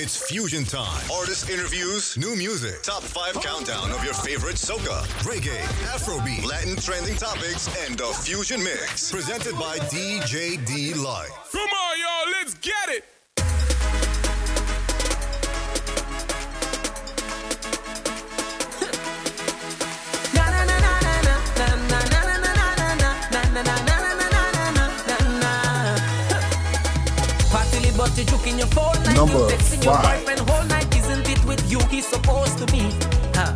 It's fusion time. Artist interviews, new music, top five countdown of your favorite soca, reggae, Afrobeat, Latin trending topics, and the fusion mix. Presented by DJ D Life. Come on, y'all, let's get it. Number five. whole night, isn't it with you he's supposed to be? Huh.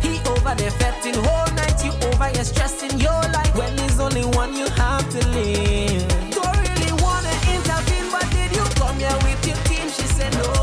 He over there fetting whole night, you over here stressing your life when there's only one you have to live. Don't really wanna intervene, but did you come here with your team? She said no,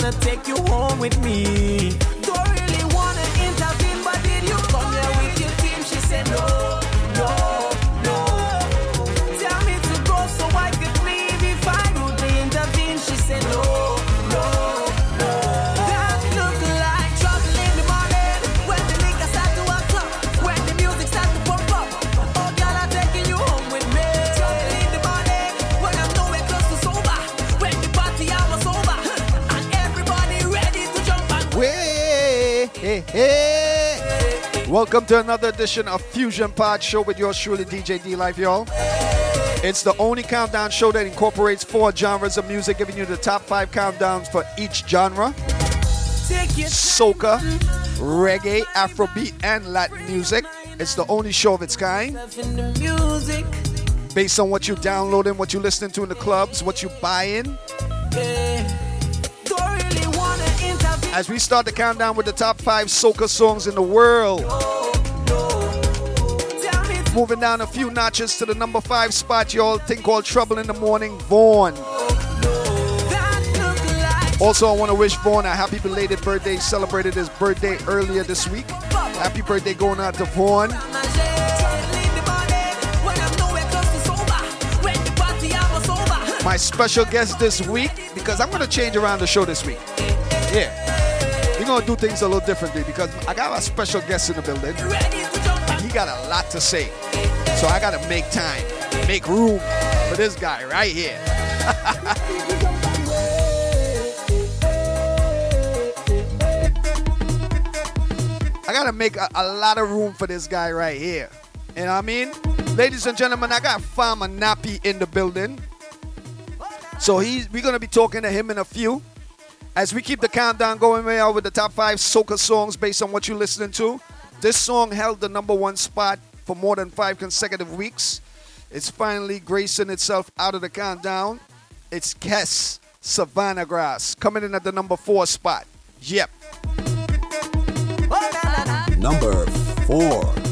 wanna take you home with me. Welcome to another edition of Fusion Pod Show with yours truly, DJ D Life, y'all. It's the only countdown show that incorporates four genres of music, giving you the top five countdowns for each genre soca, reggae, Afrobeat, and Latin music. It's the only show of its kind. stuff in the music. Based on what you're downloading, what you're listening to in the clubs, what you're buying. As we start the countdown with the top five soca songs in the world. Moving down a few notches to the number five spot, y'all. Thing called Trouble in the Morning, Vaughn. Also, I want to wish Vaughn a happy belated birthday. Celebrated his birthday earlier this week. Happy birthday going out to Vaughn. My special guest this week, because I'm going to change around the show this week. Yeah. To do things a little differently because I got a special guest in the building. He got a lot to say. So I got to make time, make room for this guy right here. I gotta make a, a lot of room for this guy right here. You know what I mean? Ladies and gentlemen, I got Farmer Nappy in the building. So he's we're gonna be talking to him in a few. As we keep the countdown going right now with the top five soca songs based on what you're listening to. This song held the number one spot for more than five consecutive weeks. It's finally gracing itself out of the countdown. It's Kes Savannah Grass coming in at the number four spot. Yep. Number four.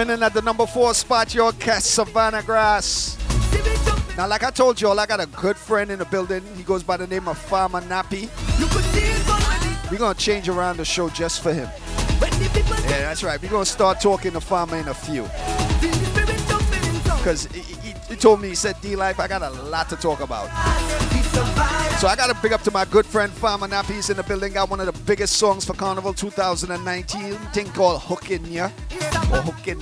Coming in at the number four spot, your cat Savannah Grass. Now, like I told y'all, I got a good friend in the building. He goes by the name of Farmer Nappy. We're gonna change around the show just for him. Yeah, that's right. We're gonna start talking to Farmer in a few. Because he, he, he told me, he said, D Life, I got a lot to talk about. So I gotta big up to my good friend Farmer Nappy. He's in the building. Got one of the biggest songs for Carnival 2019. Thing called Hookin' Ya Oh, Hookin'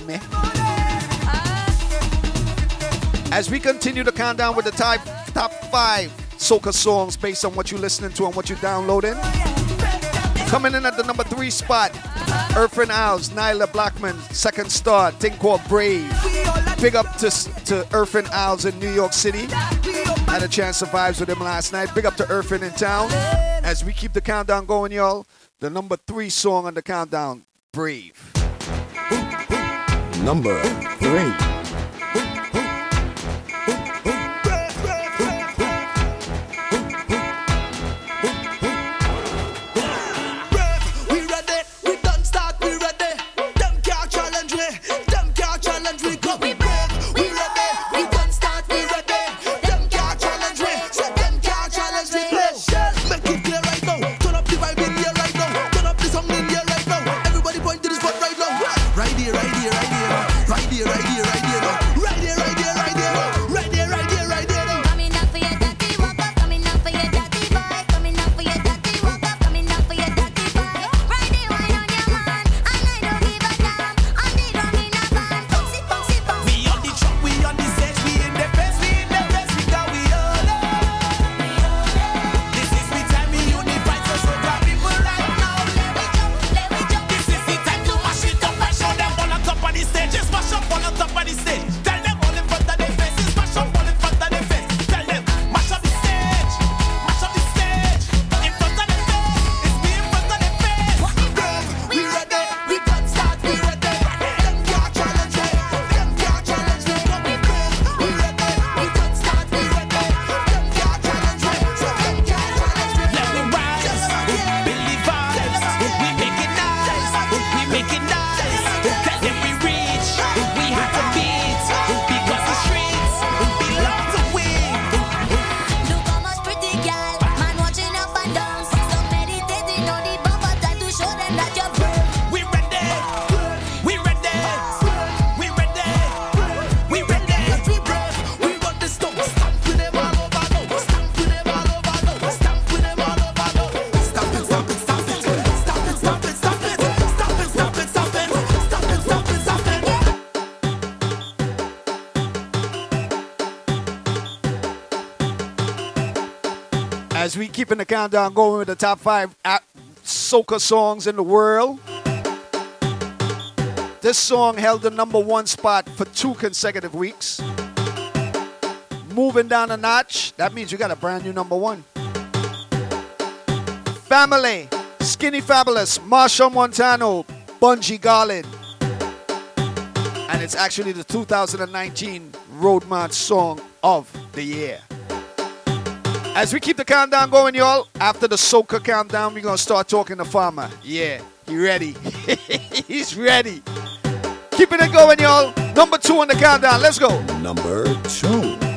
As we continue to count down with the top, top five soca songs based on what you're listening to and what you're downloading. Coming in at the number three spot, Erphaan Alves, Nailah Blackman, second star, thing called Brave. Big up to, to Erphaan Alves in New York City. Had a chance to vibes with him last night. Big up to Erphaan in town. As we keep the countdown going, y'all, the number three song on the countdown, Brave. Number three. Keeping the countdown going with the top five soca songs in the world. This song held the number one spot for two consecutive weeks. Moving down a notch, that means you got a brand new number one. Famalay, Skinny Fabulous, Machel Montano, Bunji Garlin. And it's actually the 2019 Road March Song of the Year. As we keep the countdown going, y'all, after the soca countdown, we're gonna start talking to Farmer. Yeah, he ready. He's ready. Keeping it going, y'all. Number two on the countdown. Let's go. Number two.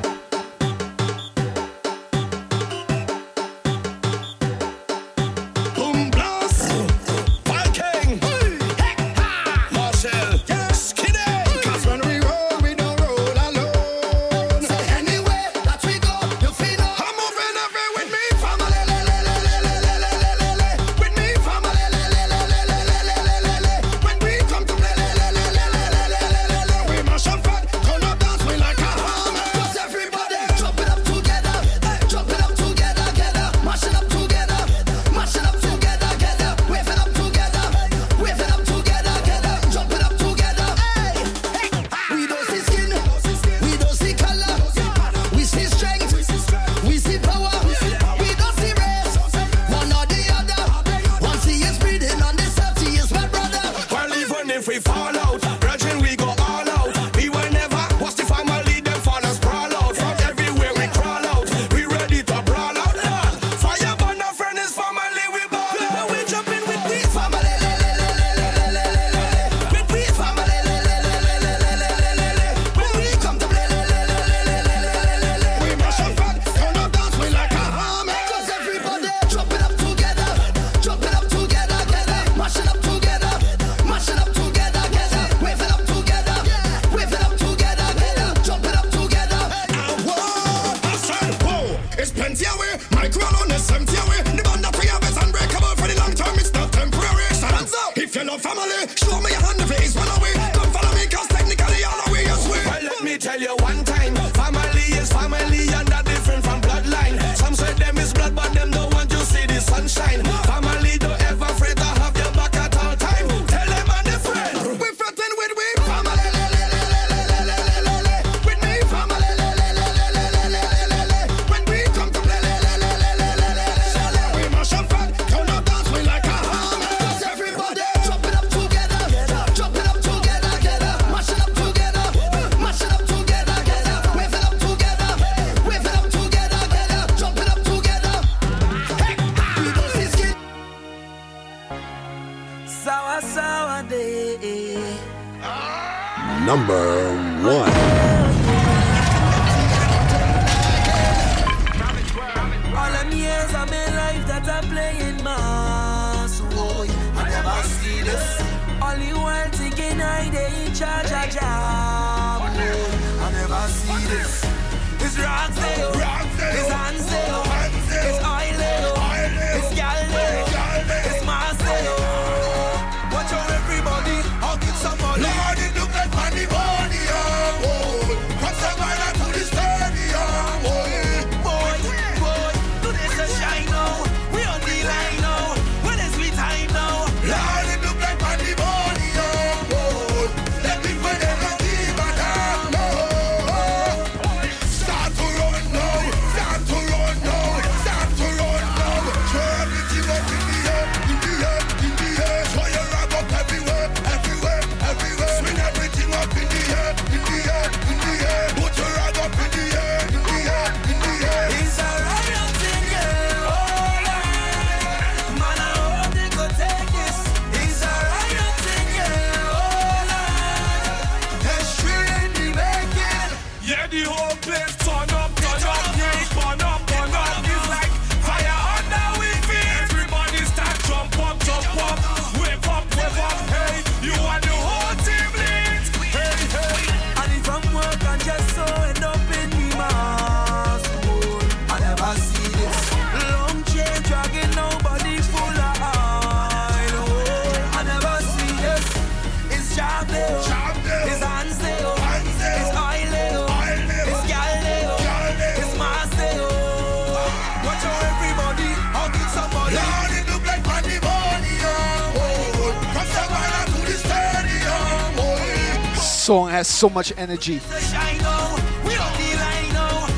Has so much energy.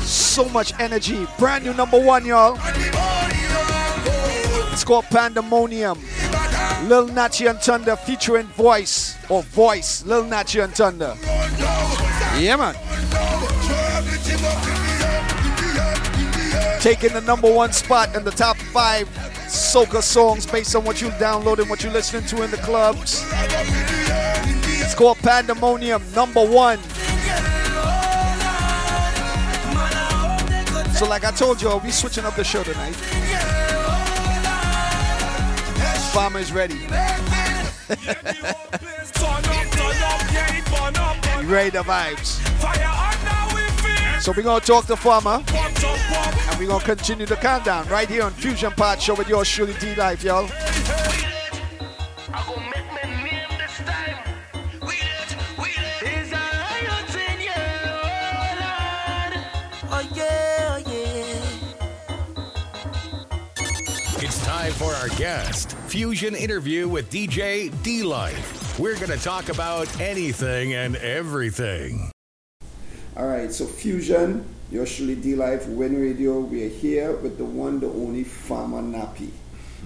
So much energy. Brand new number one, y'all. It's called Pandemonium. Lil Natty and Thunder featuring Voice or Voice. Lil Natty and Thunder. Yeah, man. Taking the number one spot in the top five soca songs based on what you download and what you're listening to in the clubs. Called Pandemonium, number one. So, like I told you, we switching up the show tonight. Farmer is ready. You ready the vibes? So we're gonna talk to Farmer and we're gonna continue the countdown right here on Fusion Pod Show with your truly D Life, y'all. Fusion interview with DJ D Life. We're going to talk about anything and everything. All right, so Fusion, yours truly D Life, Win Radio. We're here with the one, the only Farmer Nappy.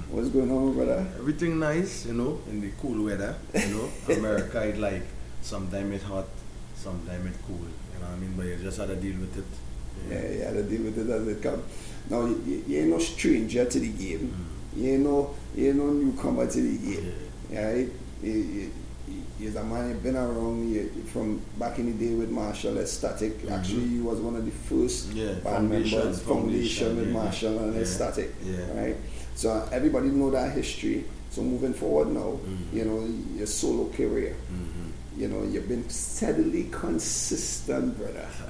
What's going on, brother? Everything nice, you know, in the cool weather. You know, America it like sometime it hot, sometime it cool. You know what I mean? But you just had to deal with it. Yeah, you had to deal with it as it comes. Now, you, you, you ain't no stranger to the game. You ain't no, you ain't no newcomer to the game. Right? You, you, you- you're a man you've been around you, from back in the day with Machel at Static. Actually, you was one of the first Yeah, band Foundation, members, Foundation, Foundation, with yeah. Machel and Yeah, Static. yeah. Right? So uh, everybody know that history. So moving forward now, Mm-hmm. you know, your solo career. You know, you've been steadily consistent, brother.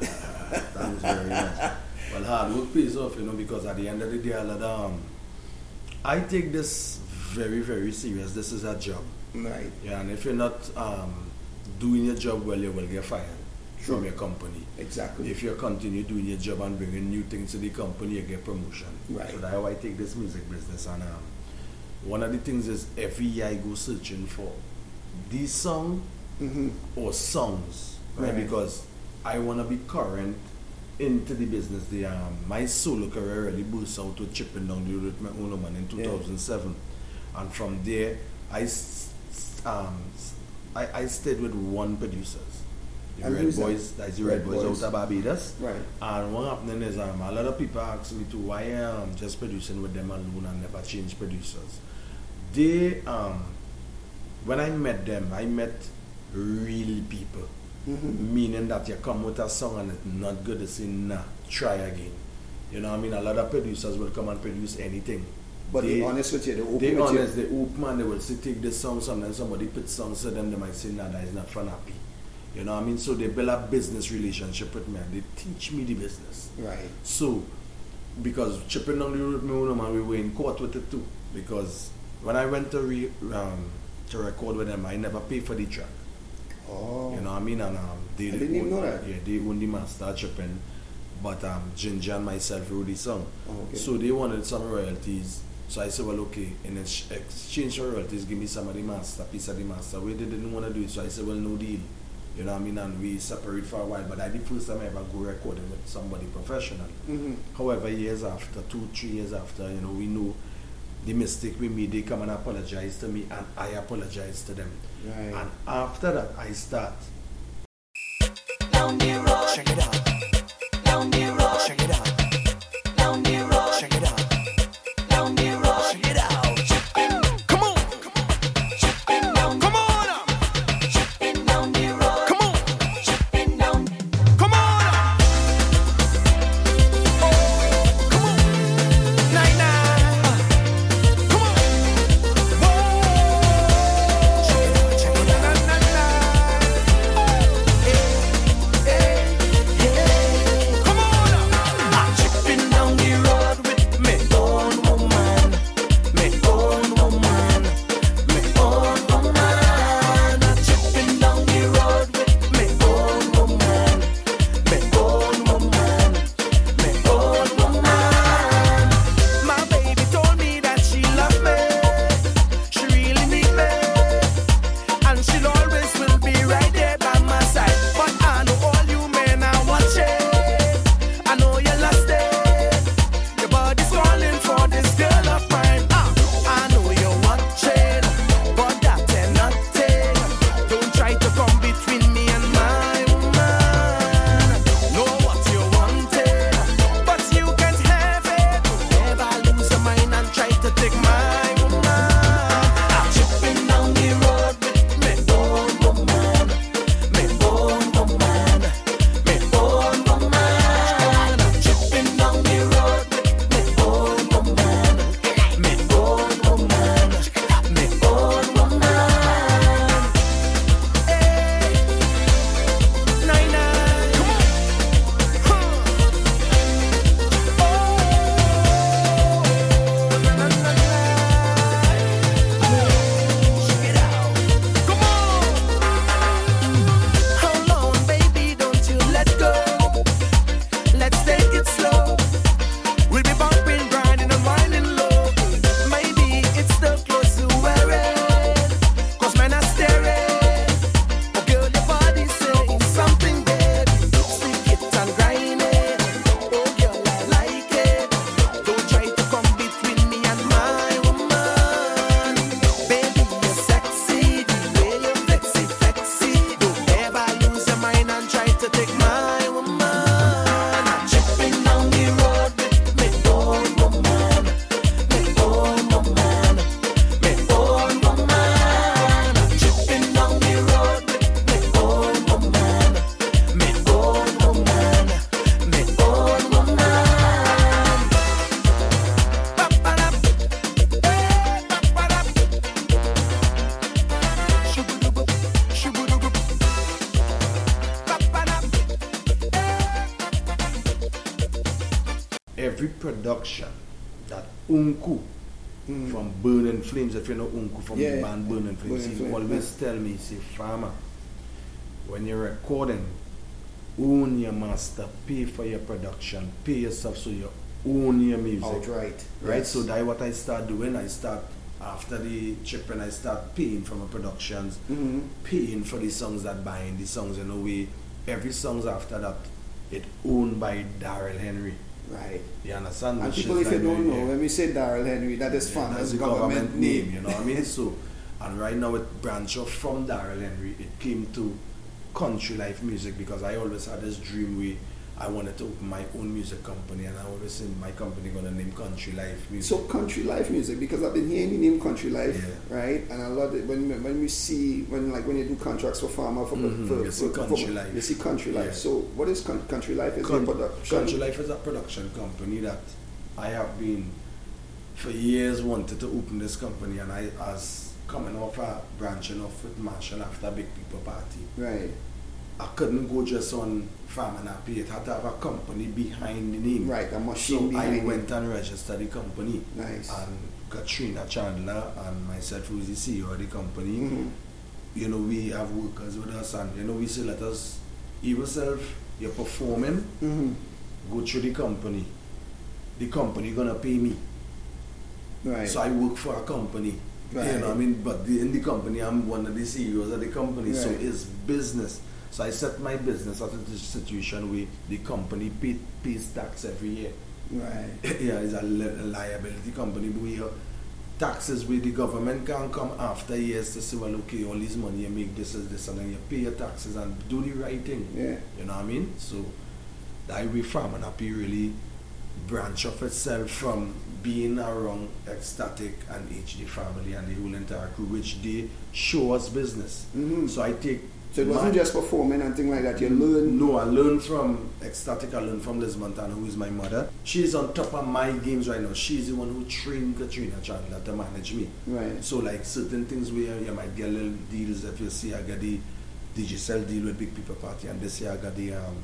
That was very nice. Well, hard work pays off, you know, because at the end of the day, I'll, um, I take this very, very serious. This is a job. Right. Yeah, and if you're not um, doing your job well, you will get fired. from your company. Exactly. If you continue doing your job and bringing new things to the company, you get promotion. Right. So that's how I take this music business. And um, one of the things is every year I go searching for these song or songs, right? Right. Because I want to be current into the business. The um, my solo career really boosts out to chipping down the road with my own man in 2007, and from there I, um, I, I stayed with one producers. The And Red who's that? Boys, that's the Red Red, Boys, Boys. out of Barbados. Right. And what happening is um, a lot of people ask me to why I'm just producing with them alone and never change producers. They um, when I met them, I met real people. Meaning that you come with a song and it's not good, they say nah, try again. You know what I mean? A lot of producers will come and produce anything. But they honest with you, they open they with you. honest, they open and they will say take this song, sometimes somebody put songs to them, they might say, nah, that is not for happy. You know what I mean? So they build a business relationship with me and they teach me the business. Right. So, because chipping down the road, me and we were in court with it too. Because when I went to re, um, to record with them, I never paid for the track. Oh. You know what I mean? And um, they I didn't even know that. Yeah, they own the master chipping, but um, Ginger and myself wrote the song. Oh, okay. So they wanted some royalties. So I said, well, okay, in exchange for royalties, give me some of the master, piece of the master. We didn't want to do it, so I said, well, no deal. You know what I mean? And we separate for a while, but I the first time I ever go recording with somebody professional. Mhm. However, years after, two, three years after, you know, we know the mistake we made, they come and apologize to me, and I apologize to them. Right. And after that, I start. Down the road. Check it out. Every production that Unku from Burning Flames, if you know Unku from Yeah, the band Burning Flames, Burning he Flames, always tell me, say, Farmer, when you're recording, own your master, pay for your production, pay yourself so you own your music. Outright. Right? Yes. So that's what I start doing. I start after the trip and I start paying for my productions, Mhm. paying for the songs that buying the songs in a way. Every songs after that, it owned by Daryl Henry. Right. You understand? And people, if you don't know, when we say Daryl Henry, that is Yeah, Farmer's that's the government, name. you know what I mean? So, and right now it branched off from Daryl Henry. It came to country life music because I always had this dream where I wanted to open my own music company, and I always said my company gonna name Country Life Music. So country life music, because I've been hearing the name country life, Yeah. right? And I love it when when we see when like when you do contracts for farmer for, Mhm, for, you for- Country for- Life. You see country life. Yeah. So what is Coun- country life? Is Con- production? Country Life is a production company that I have been for years wanted to open this company, and I as coming off a branching off with Machel after Big People Party. Right. I couldn't go just on Farmer Nappy. It had to have a company behind the name. Right, a machine So behind I went and registered the company. Nice. And Katrina Chandler and myself, who is the CEO of the company, Mhm. you know, we have workers with us, and you know, we say, let us, even self, you're performing, Mhm. go through the company. The company gonna pay me. Right. So I work for a company. Right. You know what I mean? But the, in the company, I'm one of the CEOs of the company. So it's business. So I set my business in this situation where the company pay, pays tax every year. Right. yeah, it's a, li- a liability company. But we taxes where the government can come after years to say, well, okay, all this money you make, this is this, and then you pay your taxes and do the right thing. Yeah. You know what I mean? So that way Farmer Nappy really branch off itself from being around Xtatik and HD Family and the whole entire crew, which they show us business. Mhm. So I take So it wasn't just performing and things like that. You learn. no, I learned from Xtatik, I learned from Liz Montano, who is my mother. She's on top of my games right now. She's the one who trained Katrina Chandler to manage me. Right. So like certain things where you might get little deals if you see I got the Digicel deal with Big People Party and this year I got the um,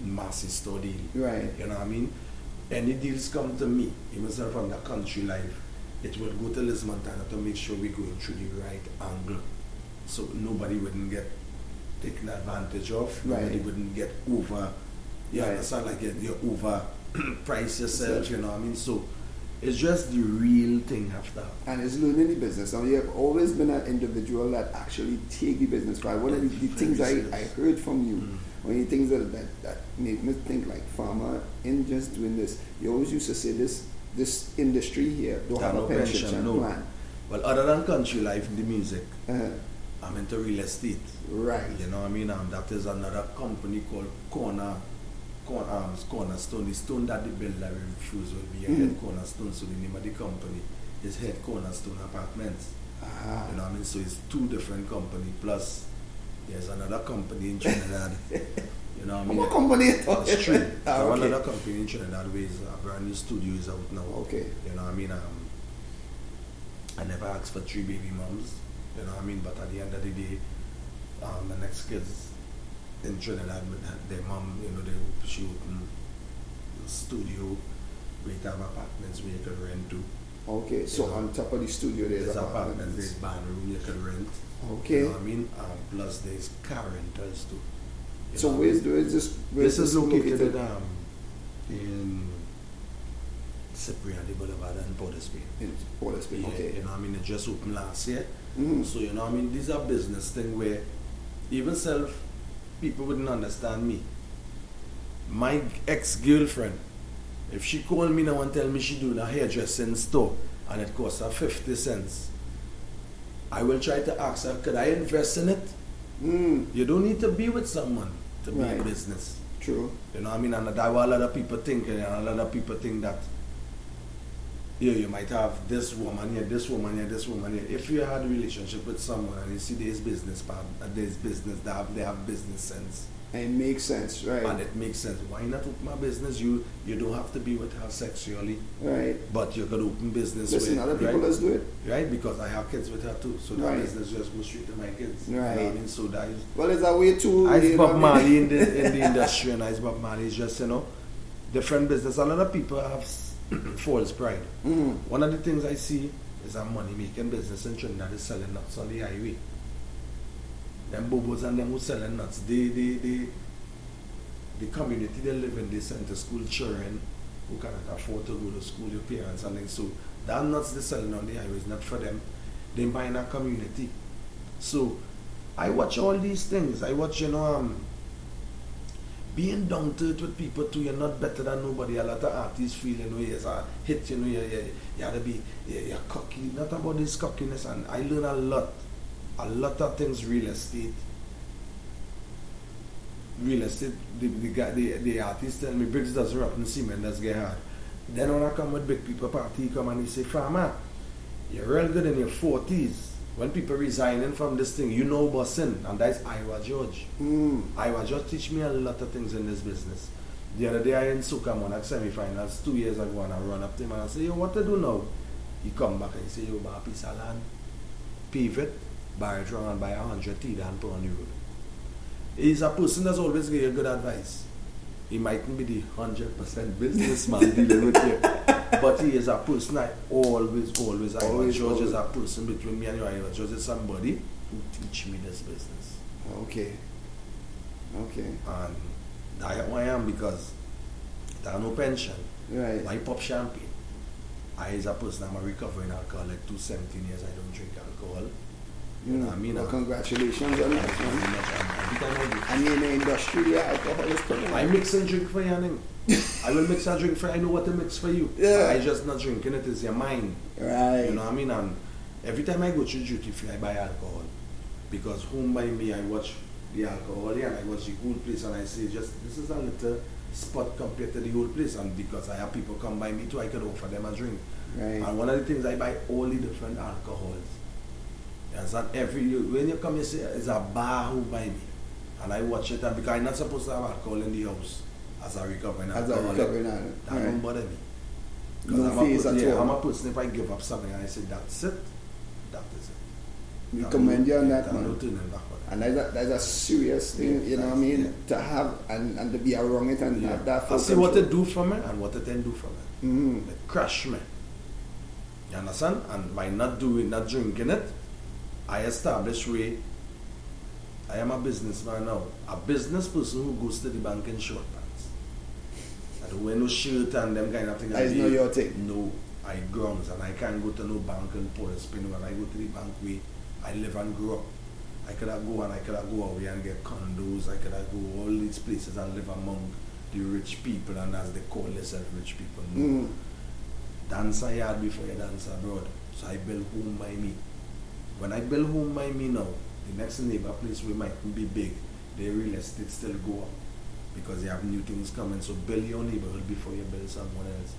Massy Store deal. Right. You know what I mean? Any deals come to me, even from the country life, it will go to Liz Montano to make sure we're going through the right angle. So nobody wouldn't get taken advantage of. Nobody Right. wouldn't get over. You Right. understand? Like you- you're over price yourself, you know what I mean? So it's just the real thing after. and it's learning the business. Now, you have always been an individual that actually take the business part. One of the, the things I. I heard from you, Mm. one of the things that, that, that made me think like farmer in just doing this, you always used to say this this industry here don't have no a pension, pension, no. plan. Well, other than country life, the music, Uh-huh. I'm into real estate. Right. You know what I mean? Um, that is another company called Corner, Corner um, Cornerstone. The stone that the builder refused will be a head Mhm. Cornerstone. So the name of the company is Head Cornerstone Apartments. Ah. You know what I mean? So it's two different company. Plus, there's another company in Trinidad. you know what I mean? What company It's true. Ah, okay. another company in Trinidad where is a brand new studio is out now. Okay. You know what I mean? Um, I never asked for three baby moms. You know what I mean? But at the end of the day, um, the next kids in Trinidad, with their mom, you know, they she opened a studio, you have apartments where you could rent to. Okay, so know, on top of the studio there's, There's apartments, apartments. there's barn room you could rent. Okay. You know what I mean? Um, plus there's car rentals too. So where's the where's this where's This is located in, um, in Cipriani Boulevard and Port of Spain. in Port of Spain, Yeah, okay. You know what I mean? It just opened last year. Mhm. So, you know what I mean? These are business thing where even self people wouldn't understand me. My ex-girlfriend, if she called me now and tell me she doing a hairdressing store and it costs her 50 cents, I will try to ask her, could I invest in it? Mm, You don't need to be with someone to be in business. true. You know what I mean? And that's what a lot of people think, and a lot of people think that yeah, you might have this woman here, this woman here, this woman here. If you had a relationship with someone and you see there's business part, there's business, they have, they have business sense, And it makes sense, right? and it makes sense. Why not open my business? You you don't have to be with her sexually, right. but you could open business Listen, with other people right? let's do it. right? Because I have kids with her too, so that Right. business just goes straight to my kids. You know Right. I mean? So that is Well, it's a way to. You Bob I mean? Marley in the in the industry and Ice Bob Marley is just you know different business. A lot of people have s- false pride. Mhm. One of the things I see is a money making business in Trinidad is selling nuts on the highway. Them bobos and them who selling nuts, they they they the community they live in, they send to school children who cannot afford to go to school, your parents and things. So that nuts they selling on the highways, not for them. They buy in a community. So I watch all these things. I watch, you know, um, being down to earth with people too. You're not better than nobody. A lot of artists feel, you know, yes, a uh, hit, you know, you, you, you have to be, you, you're cocky. Not about this cockiness. And I learn a lot, a lot of things, real estate. Real estate, the, the, guy, the, the artist tell me, bricks doesn't rotten, cement does get hard. Then when I come with big people party, he come and he say, Farmer, ah, you're real good in your 40s. When people resigning from this thing, you know bossing, and that's Iwer George. Mm. Iwer George teach me a lot of things in this business. The other day I in Soca Monarch semi-finals two years ago and I run up to him and I say, yo, what to do now? He come back and he say, yo, buy a piece of land, pave it, buy it wrong and buy a hundred teeth and put on the road. He's a person that's always give you good advice. He mightn't be the hundred percent businessman dealing with you. But he is a person I always, always, Always, George is always. a person between me and you, Iwer George is somebody who teach me this business. Okay. Okay. And that's who I am because there are no pension. Right. Why pop champagne? I as a person I'm a recovering alcoholic to 17 years I don't drink alcohol. You know what I mean? Well, congratulations on that, I'm man. not- I'm- every time I And in the industry, yeah, alcohol is coming. I mix and drink for you, Aning. I will mix and drink for you. I know what to mix for you. Yeah. I just not drinking it is your mind. Right. You know what I mean? And every time I go to duty free, I buy alcohol. Because home by me, I watch the alcohol here and I watch the whole place and I say, just this is a little spot compared to the whole place. And because I have people come by me too, I can offer them a drink. Right. And one of the things I buy all the different alcohols. Yes, and every when you come, you say it's a bar who buy me, and I watch it. And because I'm not supposed to have alcohol in the house as a recovering As a recovering addict, that right. don't bother me. No I'm a person- at yeah, all. I'm a person. If I give up something, and I say that's it. That is it. We That commend you on that, that man. turning back on it. And that's a, that's a serious thing, you know what I mean? To have and, and to be around it and Yeah. have that I see what they do for me and what they then do for me. Mhm. They crush me. You understand? And by not doing, not drinking it, I established way. I am a businessman now. A business person who goes to the bank in short pants. I don't wear no shirt and them kind of thing. That is not your thing. No, I grounds and I can't go to no bank and pour a spin when I go to the bank way. I live and grow up. I could have go and I could have go away and get condos. I could have go all these places and live among the rich people and as they call themselves rich people. No. Mm. Dance a yard before you dance abroad. So I build home by me. When I build home by me now, the next neighbor place we might be big, the real estate still go up because they have new things coming. So build your neighborhood before you build someone else.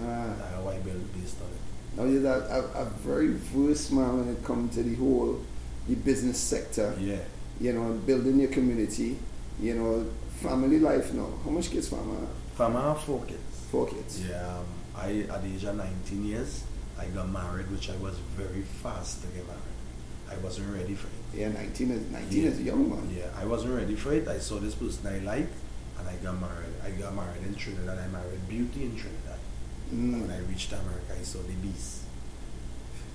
Ah. That's how I build based on it. Now you're a, a, a very versed man when it comes to the whole the business sector. Yeah. You know, building your community. You know, family life now. How much kids farmer? have? Farmer have four kids. Four kids. Yeah, um, I at the age of 19 years, I got married, which I was very fast to get married. I wasn't ready for it. Yeah, 19 is 19 Yeah. is a young man. Yeah, I wasn't ready for it. I saw this person I like, and I got married. I got married in Trinidad. I married Beauty in Trinidad. Mm. When I reached America, I saw the beast.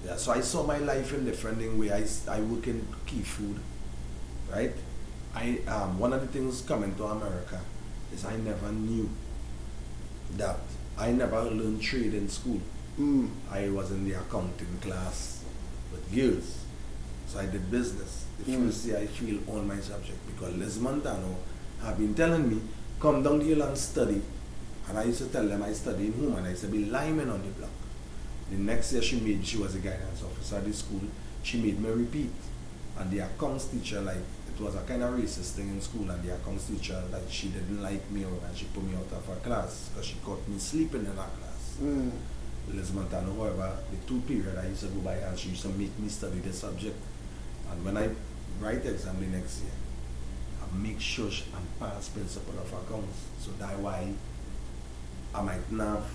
Yeah, so I saw my life in different thing way. I work in key food, right? I um, one of the things coming to America is I never knew that I never learned trade in school. Mm. I was in the accounting class with girls. So I did business. The Mm. first year I failed all my subject because Liz Montano have been telling me, come down here and study. And I used to tell them I study in home and I used to be lineman on the block. The next year she made, she was a guidance officer at the school, she made me repeat. And the accounts teacher, like, it was a kind of racist thing in school and the accounts teacher, like, she didn't like me or and she put me out of her class because she caught me sleeping in her class. Mm. Liz Montano, however, the two period I used to go by and she used to make me study the subject. And when I write exam the next year, I make sure sh- I'm pass principle of accounts. So that's why I might not have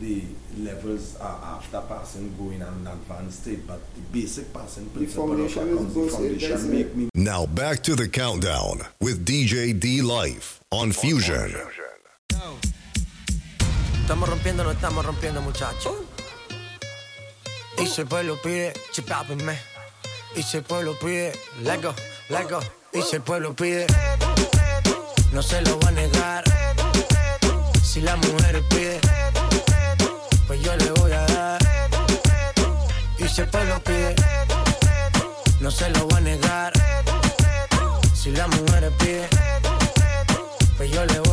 the levels uh, after passing going and advanced state, but the basic passing principle foundation of is accounts, the good, foundation make me Now back to the countdown with DJ D Life on Fusion. Estamos rompiendo, no estamos rompiendo, muchachos. Y si el pueblo pide, chipápenme. Y si el pueblo pide, let go, let go. Y si el pueblo pide, no se lo voy a negar. Si la mujer pide, pues yo le voy a dar. Y si el pueblo pide, no se lo voy a negar. Si la mujer pide, pues yo le voy a dar.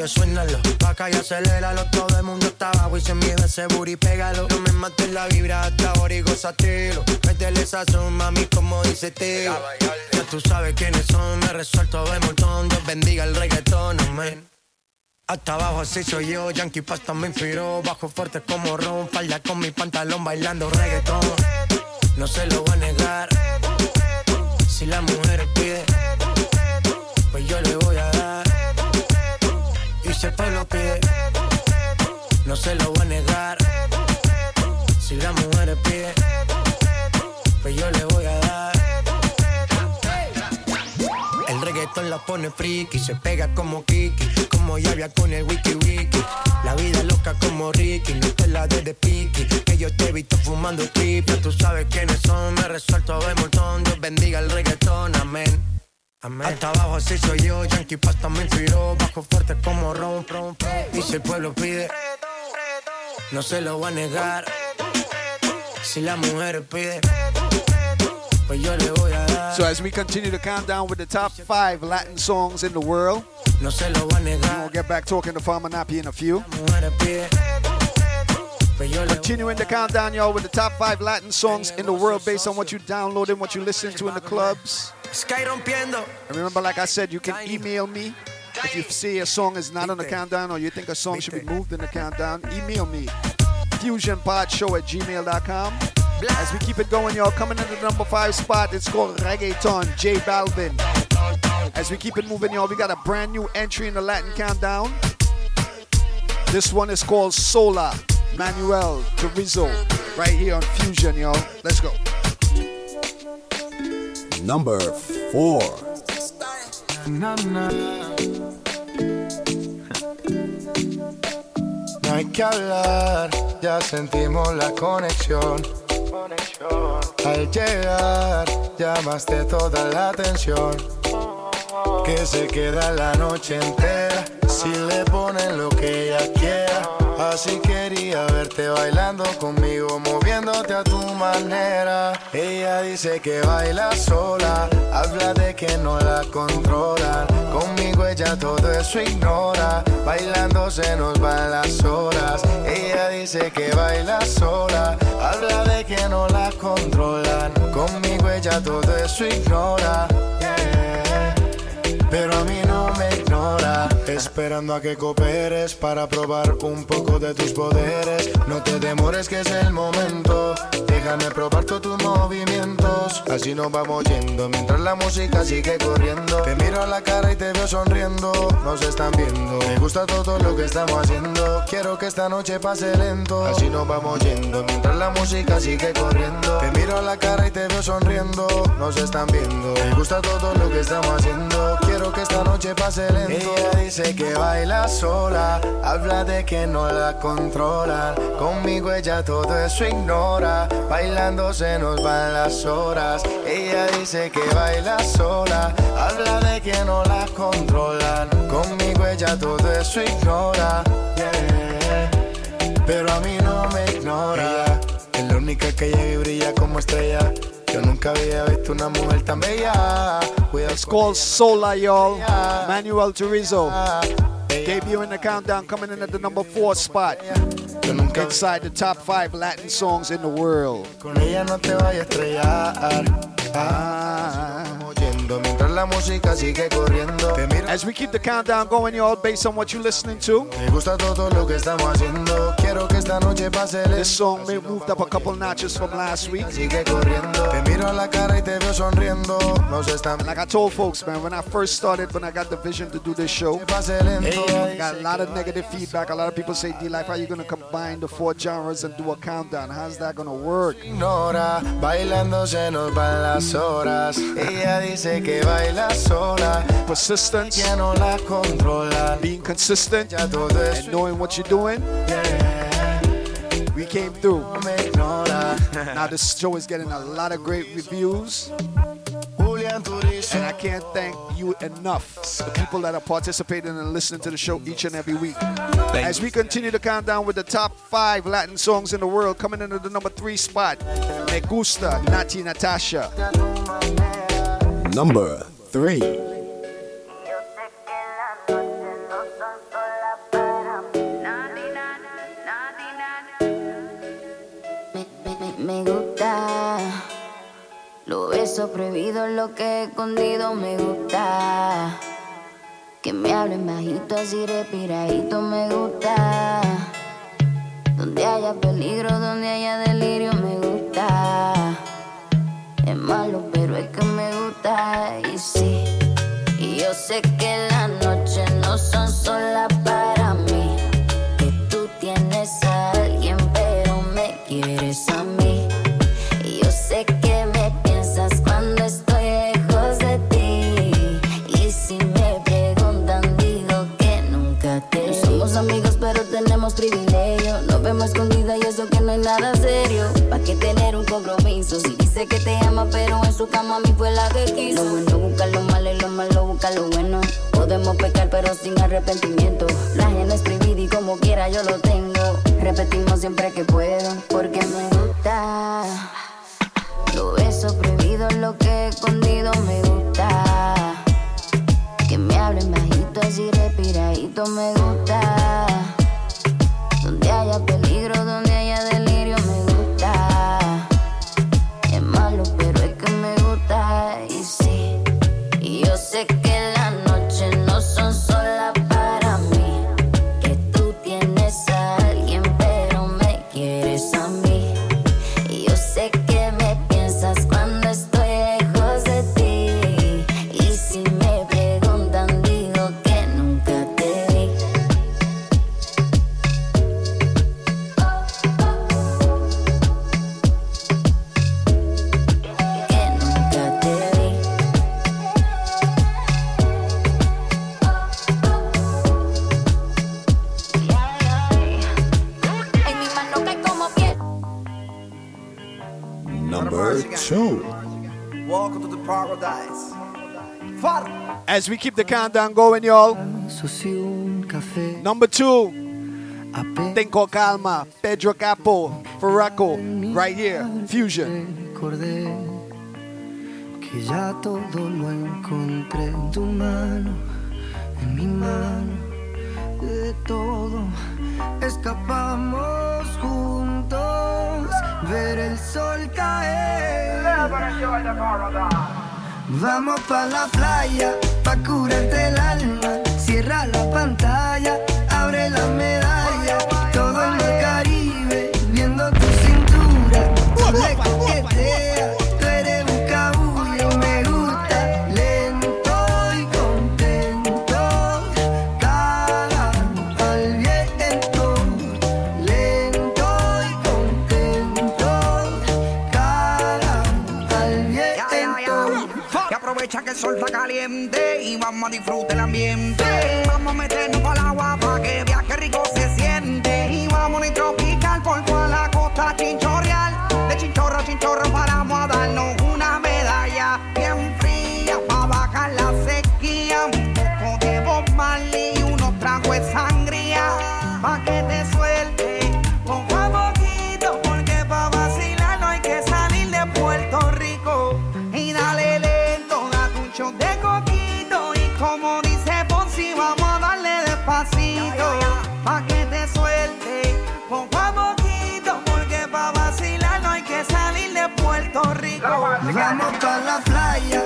Yo suénalo, pa' acá y aceléralo. Todo el mundo está abajo y se mide ese booty, pégalo. No me mates la vibra hasta ahora y gozatelo Métele sazón, mami, como dice tío Ya tú sabes quiénes son, me resuelto de montón. Dios bendiga el reggaetón, hasta abajo así soy yo, Yankee Pasta me inspiró. Bajo fuerte como ron, falda con mi pantalón bailando reggaetón. No se lo voy a negar. Si la mujer pide Pues yo le voy a y si el pueblo pide, no se lo voy a negar. Si la mujer pide, pues yo le voy a dar. El reggaetón la pone friki, se pega como Kiki, como Yavia con el wiki wiki. La vida loca como Ricky, no te la de de piqui, que yo te he visto fumando. Ya tú sabes quiénes son, me resuelto de montón. Dios bendiga el reggaetón, amén. Amén. Hasta abajo así soy yo, Yankee Pasta me inspiró, bajo fuerte como ron, ron, ron. Y si el pueblo pide, no se lo voy a negar. Si la mujer pide, pues yo le voy a dar. So as we continue to count down with the top five Latin songs in the world, no se lo voy a negar. We'll get back talking to Farmer Nappy in a few. Mujer pide, pues yo Continuing the countdown, y'all, with the top five Latin songs in the world based on what you download and what you listen to in the clubs. And remember, like I said, you can email me if you see a song is not on the countdown or you think a song should be moved in the countdown. Email me fusionpodshow at gmail.com. As we keep it going, y'all, coming in the number five spot, it's called Reggaeton, J Balvin. As we keep it moving, y'all, we got a brand new entry in the Latin countdown. This one is called Sola, Manuel Turizo, right here on Fusion, y'all. Let's go. Number four. No hay que hablar, ya sentimos la conexión. Al llegar, llamaste toda la atención. Que se queda la noche entera si le ponen lo que ella quiera. Así quería verte bailando conmigo, moviéndote a tu manera. Ella dice que baila sola, habla de que no la controlan. Conmigo ella todo eso ignora, bailando se nos van las horas. Ella dice que baila sola, habla de que no la controlan. Conmigo ella todo eso ignora. yeah. Pero a mí no Esperando a que cooperes para probar un poco de tus poderes. No te demores que es el momento. Déjame probar todos tus movimientos. Así nos vamos yendo mientras la música sigue corriendo. Te miro a la cara y te veo sonriendo. Nos están viendo. Me gusta todo lo que estamos haciendo. Quiero que esta noche pase lento. Así nos vamos yendo mientras la música sigue corriendo. Te miro a la cara y te veo sonriendo. Nos están viendo. Me gusta todo lo que estamos haciendo Quiero que esta noche pase lento. Ella dice que baila sola Habla de que no la controlan Conmigo ella todo eso ignora Bailando se nos van las horas. Ella dice que baila sola Habla de que no la controlan Conmigo ella todo eso ignora yeah. Pero a mí no me ignora. Es la única que llega y brilla como estrella. Yo nunca había visto una mujer tan bella It's called Sola, y'all. Manuel Turizo. Debut in the countdown, coming in at the number four spot. Inside the top five Latin songs in the world. Con ella no te vayas a estrellar. Ah, yendo mientras la música sigue corriendo. Te miro. As we keep the countdown going, y'all, based on what you're listening to. Me gusta todo lo que estamos haciendo. Quiero que esta noche pase lento. This song may moved up a couple notches from last week. Sigue corriendo. Te miro a la cara y te veo sonriendo. Nos están. Like I told folks, man, when I first started, when I got the vision to do this show, lento. got a lot of negative feedback. A lot of people say, D-Life, how are you going to combine the four genres and do a countdown? How's that to work? Ignora, bailando se nos las horas. Ella dice que baila sola. Persistence, Que no la controla. being consistent, and knowing what you're doing. We came through. No me ignora. Now this show is getting a lot of great reviews. Julian And I can't thank you enough, the people that are participating and listening to the show each and every week. As we continue to count down with the top five Latin songs in the world, coming into the number three spot, Me Gusta, Natti Natasha. Number three. Los besos prohibidos, lo que he escondido me gusta. Que me hablen bajito, así respiradito me gusta. Donde haya peligro, donde haya delirio me gusta. Es malo, pero es que me gusta. Y sí, y yo sé que las noches no son solas escondidas y eso que no es nada serio. ¿Pa' qué tener un compromiso? Si dice que te ama, pero en su cama a mí fue la que quiso. Lo bueno busca lo malo y lo malo busca lo bueno. Podemos pecar, pero sin arrepentimiento. La ajena es prohibida y como quiera yo lo tengo. Repetimos siempre que puedo, porque me gusta. Los besos prohibidos, lo que he escondido me gusta. Que me hablen bajito, así respiradito me gusta. As we keep the countdown going, y'all. Number two. Tenko Calma, Pedro Capó, Farruko, right here, Fusion. que ya todo lo encontré en tu mano, en mi mano, de todo escapamos juntos, ver el sol caer. Vamos pa la playa, pa curarte el alma, cierra la pantalla, sol está caliente y vamos a disfrutar el ambiente. Vamos a meternos para agua para que viaje rico se siente. Y vamos a tropical por toda la costa chinchorreal. De chinchorro a chinchorro paramos Vamos pa la playa,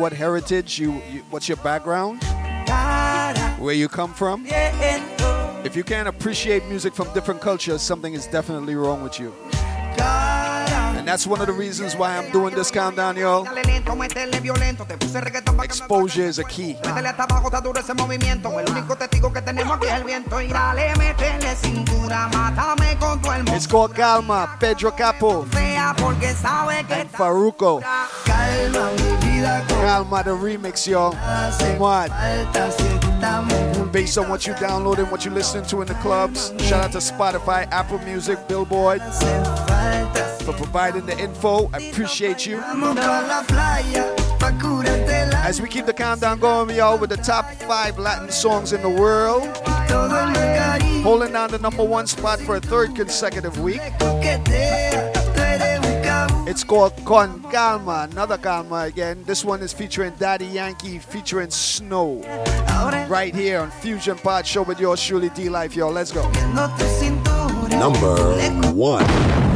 what heritage you, you what's your background, where you come from. If you can't appreciate music from different cultures, something is definitely wrong with you. That's one of the reasons why I'm doing this countdown, y'all. Exposure is a key. It's called Calma, Pedro Capó, and Farruko. Calma, the remix, y'all. What? Based on what you downloading, what you listening to in the clubs. Shout out to Spotify, Apple Music, Billboard for providing the info. I appreciate you. As we keep the countdown going, y'all, with the top five Latin songs in the world, holding down the number one spot for a third consecutive week. It's called Con Calma, another Calma again. This one is featuring Daddy Yankee featuring Snow. Right here on Fusion Pod Show with yours truly D Life, y'all. Let's go. Number one.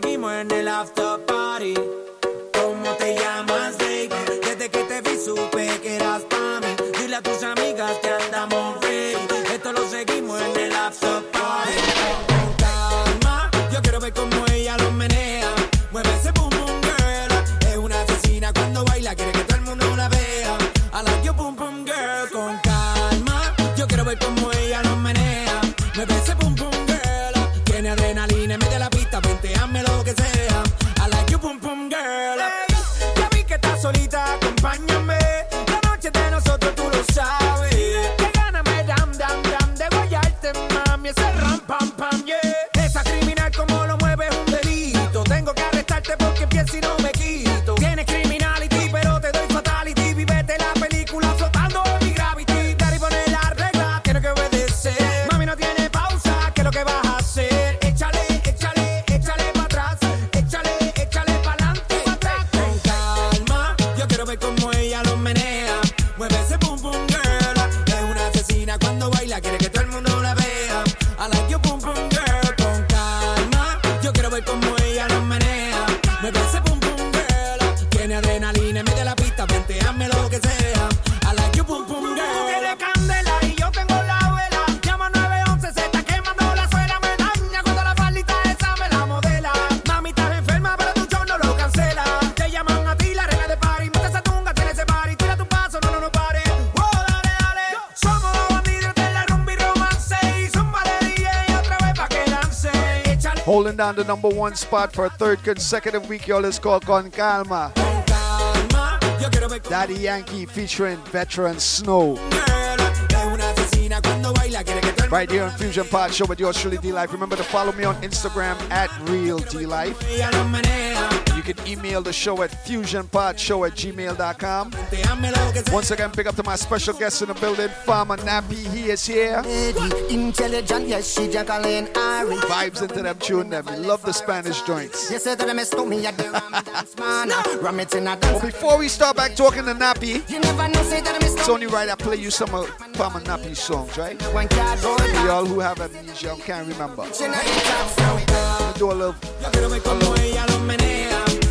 seguimos en number one spot for a third consecutive week. Y'all It's called Con Calma. Daddy Yankee featuring veteran Snow. Right here on Fusion Pod Show with yours truly D Life. Remember to follow me on Instagram at Real D Life. You can email the show at fusionpodshow at gmail.com. Once again, big up to my special guest in the building, Farmer Nappy. He is here. Vibes into them tune them. Love the Spanish joints. well, before we start back talking to Nappy, it's only right I play you some of Farmer Nappy's songs, right? For y'all who have amnesia can't remember. Do a little. A little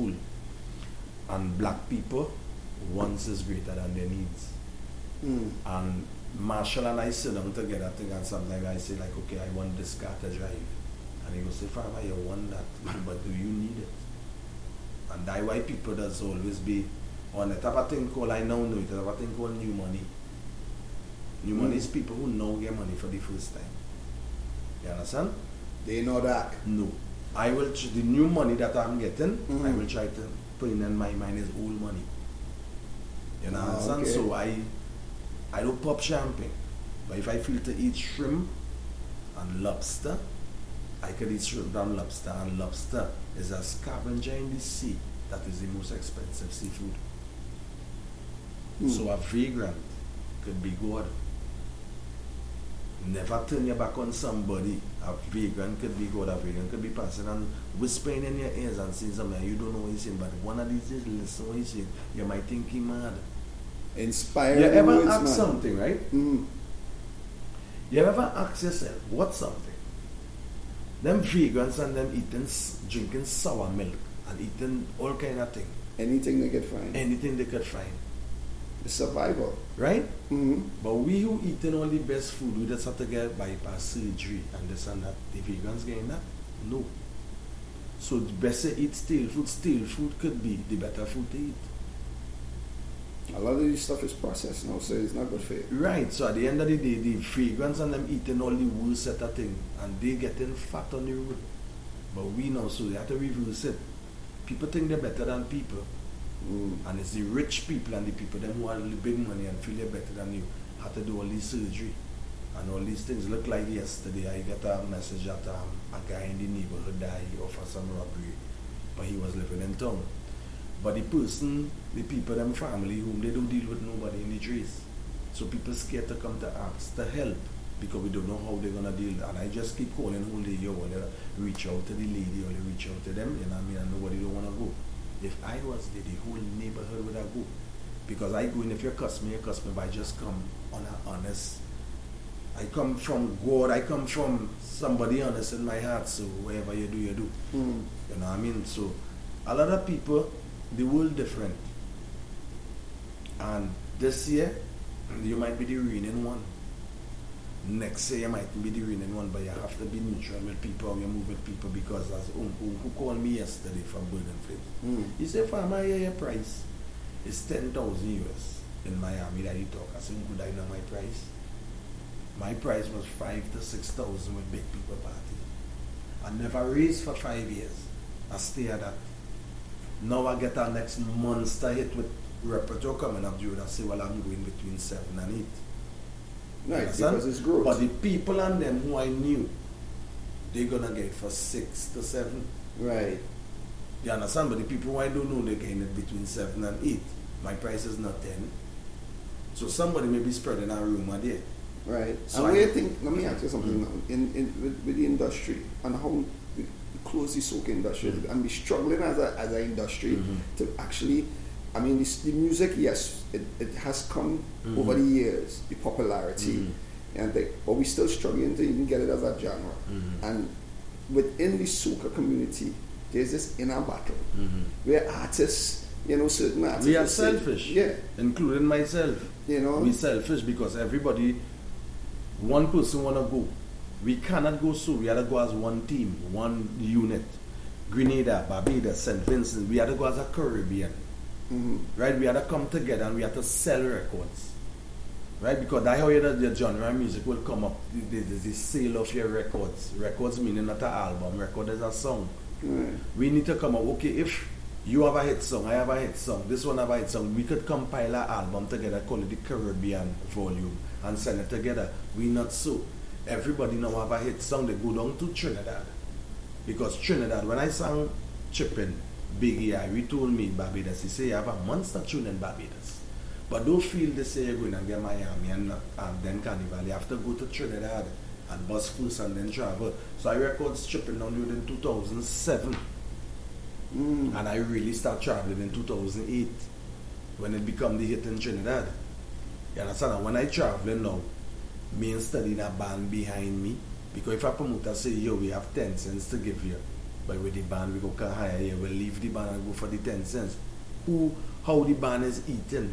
school and black people wants is greater than their needs. Mm. And Marshall and I sit down together think, and sometimes I say like, okay, I want this car to drive. And he will say, Father, you want that, but do you need it? And that why people does always be on a type of thing called, I now know it, a type of thing called new money. New mm. money is hmm. people who know get money for the first time. You understand? They know that. No. I will ch- the new money that I'm getting, mm-hmm. I will try to put in my mind is old money. You know, oh, okay. so I I don't pop champagne, but if I feel to eat shrimp and lobster, I could eat shrimp and lobster. And lobster is a scavenger in the sea that is the most expensive seafood. Mm. So a vagrant could be good Never turn your back on somebody. A vegan could be good, a vegan could be passing and whispering in your ears and saying something you don't know what he's saying, but one of these days listen what he's saying. You might think he mad. Inspiring You ever words, ask man. something, right? Mm. You ever ask yourself, what's something? Them vegans and them eating, drinking sour milk and eating all kind of thing. Anything they could find. Anything they could find. It's survival. Right? Mm-hmm. But we who eating all the best food, we just have to get bypass surgery and this and that. The vegans getting that? No. So the best to eat stale food. Stale food could be the better food to eat. A lot of this stuff is processed now, so it's not good for you. Right. So at the end of the day, the vegans and them eating all the worst set of thing and they getting fat on the road. But we know so they have to reverse it. People think they're better than people. And it's the rich people and the people them who have the big money and feel better than you have to do all these surgery and all these things. Look like yesterday I got a message that um, a guy in the neighborhood died of some robbery, but he was living in town. But the person, the people, them family, whom they don't deal with nobody in the trees. So people scared to come to ask to help because we don't know how they're gonna deal. And I just keep calling whole day, yo, they reach out to the lady or reach out to them, you know what I mean? And nobody don't wanna go. If I was there, the whole neighborhood would have go. Because I go in, if you cuss me, you cuss me, but I just come on a honest. I come from God, I come from somebody honest in my heart, so whatever you do, you do. Mm. You know what I mean? So a lot of people, the world different. And this year, you might be the reigning one. Next year, you might be the reigning one, but you have to be neutral with people, you move with people because as um, who, who called me yesterday from Burden Flame, Mm. he said, Farmer, yeah, your price is 10,000 US in Miami that you talk. I said, good, I know my price. My price was five to 6,000 with big people party. I never raised for five years. I stay at that. Now I get our next monster hit with repertoire coming up, Jude. I say, well, I'm going between seven and eight. Right, because it's growth. But the people and them who I knew, they're gonna get for six to seven. Right. You understand? But the people who I don't know, they're getting it between seven and eight. My price is not ten. So somebody may be spreading a rumor there. Right. So and I- think, let me ask you something mm. now, in, in, with, with the industry and how close the soca industry mm. and be struggling as a, as an industry mm-hmm. to actually, I mean, this, the music, yes, it, it has come Mhm. over the years, the popularity, Mhm. and they, but we're still struggling to even get it as a genre. Mhm. And within the soca community, there's this inner battle Mhm. where artists, you know, certain artists. We are will say- selfish. Yeah. Including myself. You know? We selfish because everybody, one person wanna go. We cannot go so. We have to go as one team, one unit. Grenada, Barbados, St. Vincent. We have to go as a Caribbean. Mhm. Right? We have to come together and we have to sell records. Right? Because that's how you know the genre of music will come up. The, the, the sale of your records. Records meaning not an album. Record is a song. We need to come up, okay, if you have a hit song, I have a hit song, this one have a hit song, we could compile an album together, call it the Caribbean volume, and send it together. We not so. Everybody now have a hit song, they go down to Trinidad. Because Trinidad, when I sang Chippin, Biggie I, we told me in Barbados, he say you have a monster tune in Barbados. But don't feel they say you're going to get Miami and, and then Carnival. You have to go to Trinidad and bus first and then travel. So I record Stripping down in 2007. Mm. And I really start traveling in 2008 when it become the hit in Trinidad. You understand? And when I traveling now, me and studying a band behind me. Because if a promoter say, yo, we have 10 cents to give you, but with the band we go can hire you, we'll leave the band and go for the 10 cents. Who, how the band is eating.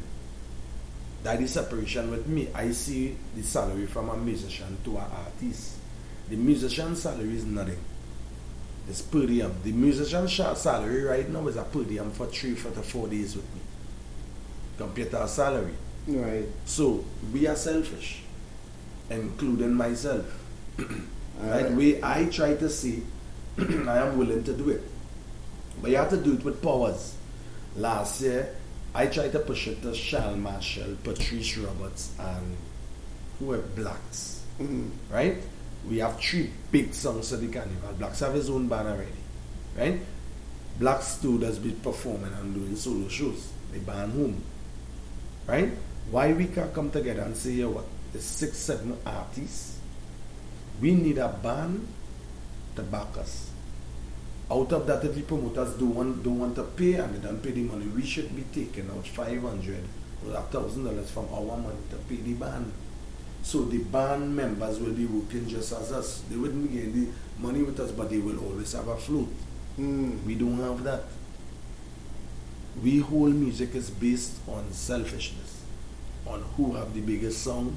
That is separation with me. I see the salary from a musician to an artist. The musician salary is nothing. It's per diem. The musician sha- salary right now is a per diem for three, four to four days with me. Compared to our salary. Right. So we are selfish, including myself. right? Alright. We I try to see I am willing to do it. But you have to do it with powers. Last year I tried to push it to Charles Marshall, Patrice Roberts and who were Blaxx. Mhm. Right? We have three big songs at the carnival. Blaxx have his own band already. Right? Blaxx too does be performing and doing solo shows. They band home. Right? Why we can't come together and say, yeah, what? The six, seven artists We need a band to back us. Out of that, if the promoters don't want, don't want to pay and they don't pay the money, we should be taking out 500 or a thousand dollars from our money to pay the band. So the band members will be working just as us. They wouldn't be getting the money with us, but they will always have a float. Hmm. We don't have that. We whole music is based on selfishness, on who have the biggest song,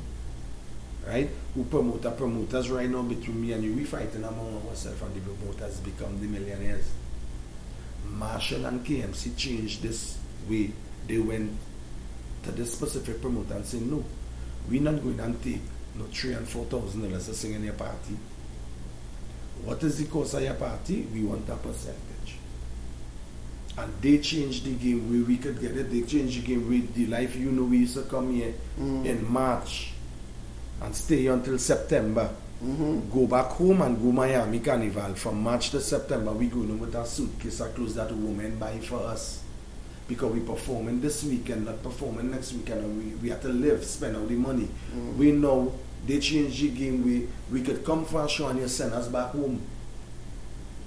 right? Who promoter promoters right now between me and you, we fighting among ourselves and the promoters become the millionaires. Machel and KMC changed this way. They went to this specific promoter and said, no, we're not going and take no three and four thousand dollars to sing in your party. What is the cost of your party? We want a percentage. And they changed the game where we could get it. They changed the game with the life you know we used to come here mm. in March and stay until September. Mm-hmm. Go back home and go Miami Carnival. From March to September, we go in with a suitcase of clothes that women buy for us. Because we performing this weekend, not performing next weekend, and we, we have to live, spend all the money. Mm-hmm. We know they changed the game. We we could come for a show and you send us back home.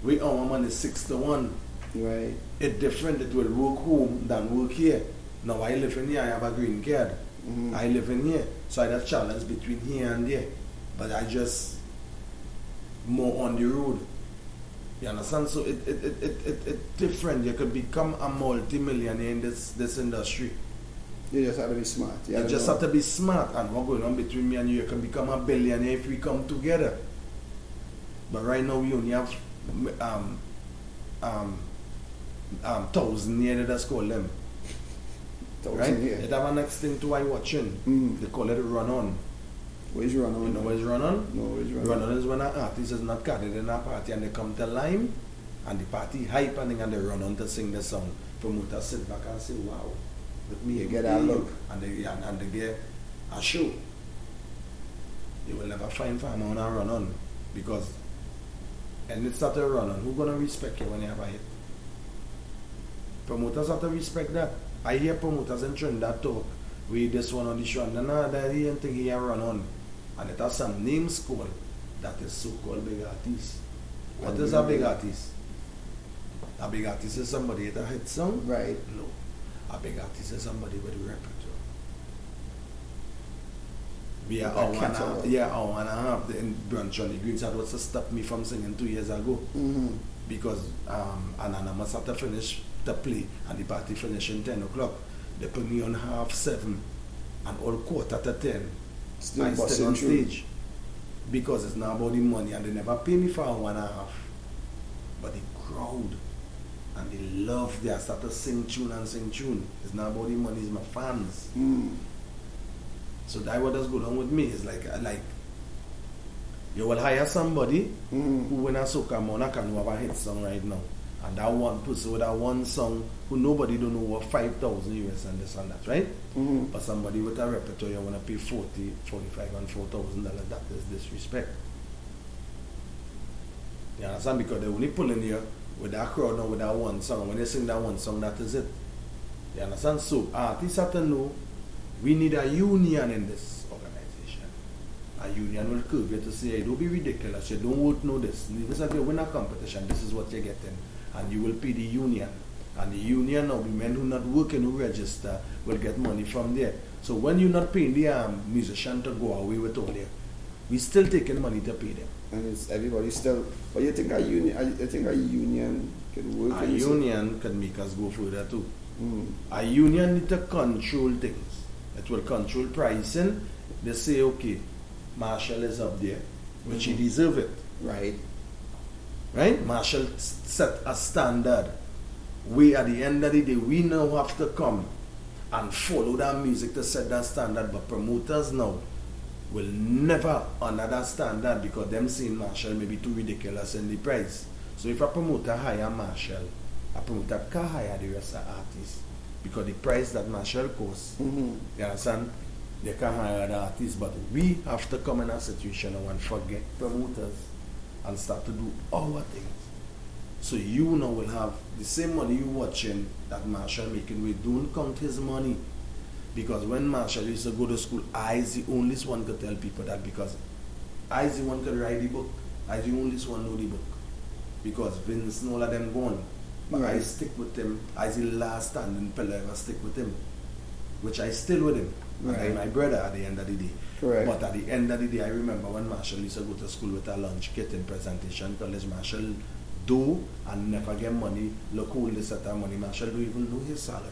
We our money six to one. Right. It's different. It will work home than work here. Now I live in here. I have a green card. I live in here, so I have challenge between here and there. But I just more on the road. You understand? So it it it it, it, it different. You could become a multi-millionaire in this this industry. You just have to be smart. You, to just know. have to be smart. And what going on between me and you, you can become a billionaire if we come together. But right now we only have um um um thousand here. Let us call them. Thousand right? here. It have a next thing to I watching. Hmm. They call it run on. Where's run on? You know where's run on? No, where's run, Run on is when an artist is not carried in a party and they come to Lime and the party hype and then they run on to sing the song. Promoters sit back and say, wow, with me You get that look. And they, and, and they get a show. You will never find farmer on a run on because and it's not a run on. Who gonna respect you when you have a hit? Promoters have to respect that. I hear promoters in Trinidad talk. We this one on the show and no, that he ain't think he run on. And it has some names called that is so called big artists. What is a big artist? A big artist is somebody that a hit song? Right. No. A big artist is somebody with a repertoire. We are With a hour and a half, yeah, hour and a half in Brunch Johnny Greens that was to stop me from singing two years ago. Mhm. Because um, Anonymous had to finish the play and the party in 10 o'clock. They put me on half seven and all quarter to 10. Still I still on through. stage. Because it's not about the money and they never pay me for one and a half. But the crowd and they love they start to sing tune and sing tune. It's not about the money, it's my fans. Mm. So that what does go on with me is like like you will hire somebody Mm. who when I a soca monarch and who have a hit song right now. And that one person with that one song who nobody don't know what five thousand US and this and that, right? Mhm. But somebody with a repertoire you wanna pay 40, 45 and four thousand dollars, that is disrespect. You understand? Because they only pulling you with that crowd now with that one song. When they sing that one song, that is it. You understand? So artists have to know we need a union in this organization. A union will curve you to say, hey, don't be ridiculous. You don't want to know this. This is a win a competition. This is what you're getting. And you will pay the union. And the union of the men who not working who register will get money from there. So when you're not paying the um, musician to go away with all there, we still taking money to pay them. And it's everybody still. But you think a union? I think a union can work. A union can make us go further too. Mm. A union need to control things. It will control pricing. They say, okay, Machel is up there, which he deserve it. Right. Right? Machel set a standard. We at the end of the day, we now have to come and follow that music to set that standard. But promoters now will never honor that standard because them saying Machel may be too ridiculous in the price. So if a promoter hire Machel, a promoter can hire the rest of artists because the price that Machel costs, Mhm. you understand? They can hire the artists, but we have to come in a situation and forget promoters and start to do our things. So you now will have the same money you watching that Machel making. We don't count his money. Because when Machel used to go to school, I is the only one could tell people that because I the one could write the book. I the only one know the book. Because Vince and all of them gone. But I stick with him. I the last standing pillar ever stick with him. Which I still with him. And my brother at the end of the day. Correct. But at the end of the day, I remember when Machel used to go to school with a lunch kit in presentation, college Machel do and never get money. Look who this at that money. Machel don't even know his salary.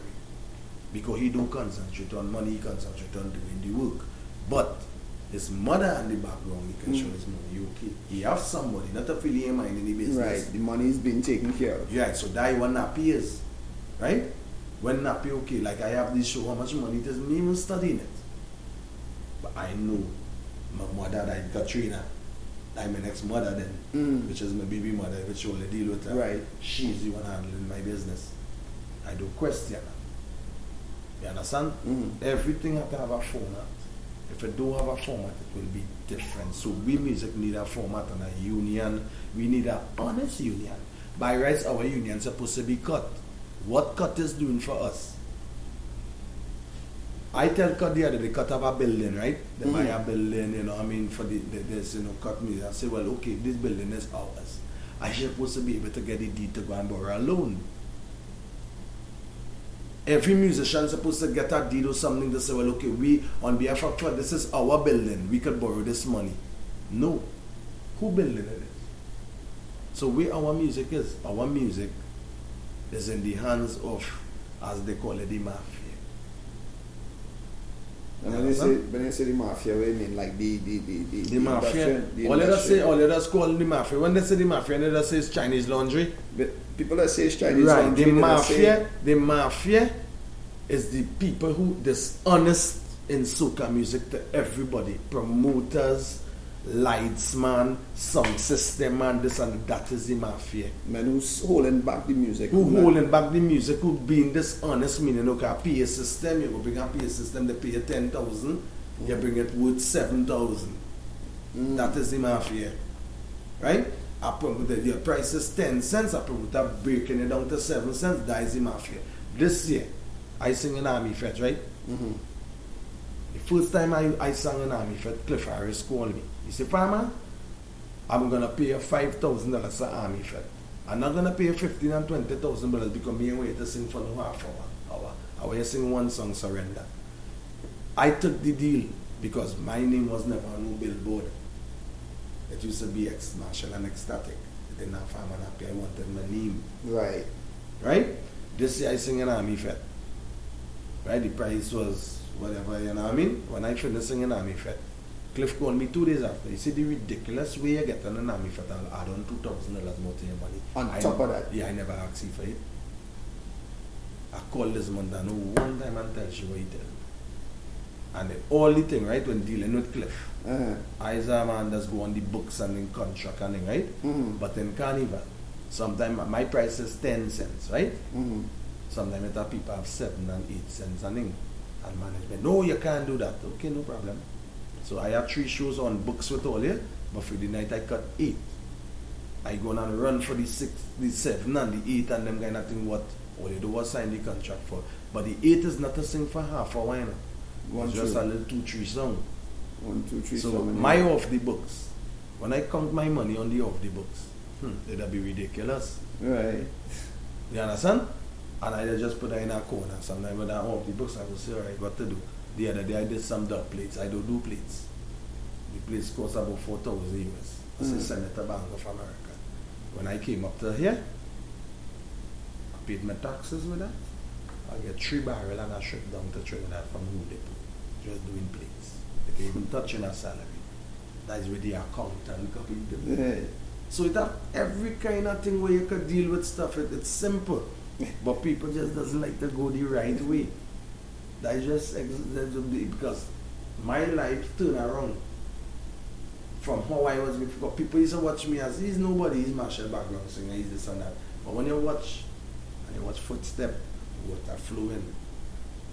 Because he don't concentrate on money, he concentrate on doing the work. But his mother in the background, he can show Mm. his money, okay. He have somebody, not a affiliate mind in the business. Right, the money is being taken care of. Yeah, so that one appears, right? When nappy, okay, like I have this show, how much money it is, me even studying it. But I know my mother, like Katrina, like my next mother then, Mm. which is my baby mother, which only deal with her. Right. She's the one handling my business. I don't question her. You understand? Everything have to have a format. If it don't have a format, it will be different. So we music need a format and a union. We need a honest union. By rights, our union supposed to be COTT. What COTT is doing for us? I tell COTT the other they cut up a building, right? They buy a Mhm. building, you know, I mean, for the, the this, you know, cut me. I say, well, okay, this building is ours. I should supposed to be able to get the deed to go and borrow a loan. Every musician supposed to get a deed or something to say, well, okay, we on behalf of Club, this is our building. We could borrow this money. No. Who building it is? So where our music is, our music is in the hands of, as they call it, the mafia. And when you say when you say the mafia, what do you mean? Like the the the the, The mafia. the All us industry. say, all let us call the mafia. When they say the mafia, they just say it's Chinese laundry. But people that say it's Chinese right. laundry, the mafia, say- the mafia is the people who dishonest in soca music to everybody. Promoters, lightsman, sound system man, this and that is the mafia. Man who's holding back the music. Who man. holding back the music, who being dishonest, meaning okay, pay a PA system, you go bring a PA system, they pay you 10,000, you bring it worth 7,000. That is the mafia. Right? A promoter, your price is 10 cents, a promoter breaking it down to 7 cents, that is the mafia. This year, I sing an army fete, right? Mm-hmm. The first time I, I sang an army fete, Cliff Harris called me. He said, Farmer, I'm gonna pay you five thousand dollars for army fete. I'm not gonna pay you fifteen and twenty thousand dollars because me and wait to sing for no half hour. hour. I will sing one song, Surrender. I took the deal because my name was never on no billboard. It used to be ex Machel and Xtatik. It didn't have Farmer Nappy. I wanted my name. Right. Right? This year I sing an army fete. Right? The price was whatever, you know what I mean? When I finished singing army fete, Cliff called me two days after. He said the ridiculous way you get on an army I'll add on two thousand dollars more to your money. On I- top of that? Yeah, I never asked you for it. I called this man down one time and tell you what he me. And the only thing, right, when dealing with Cliff, Uh-huh. I as a man that's go on the books and in contract and thing, right? Mhm. But in carnival, sometimes my price is 10 cents, right? Mhm. Sometimes it people have 7 and 8 cents and thing. And management, no, you can't do that. Okay, no problem. So I had three shows on books with all you, but for the night I cut 8. I go on and run for the 6, the 7 and the 8 and them kind of thing what all you do was sign the contract for. But the 8 is not a sing for half hour, you know. One, it's just two. a little 2, 3 song. One, two, three, So seven, my eight. off the books, when I count my money on the off the books, hmm, it'll be ridiculous. Right. You understand? And I just put that in a corner. Sometimes when I'm off the books, I will say, all right, what to do? The other day I did some dub plates. I don't do plates. The plates cost about 4,000 US. As a Mm. Senator Bank of America. When I came up to here, I paid my taxes with that. I get three barrel and I ship down to Trinidad from Home Depot. Just doing plates. They even touching a salary. That is where the accountant copy them. Yeah. So it have every kind of thing where you could deal with stuff. It, it's simple. but people just doesn't like to go the right way. That is just ex- that's the- because my life turned around from how I was before. People used to watch me as he's nobody, he's Machel background singer, he's this and that. But when you watch and you watch footstep, water flowing,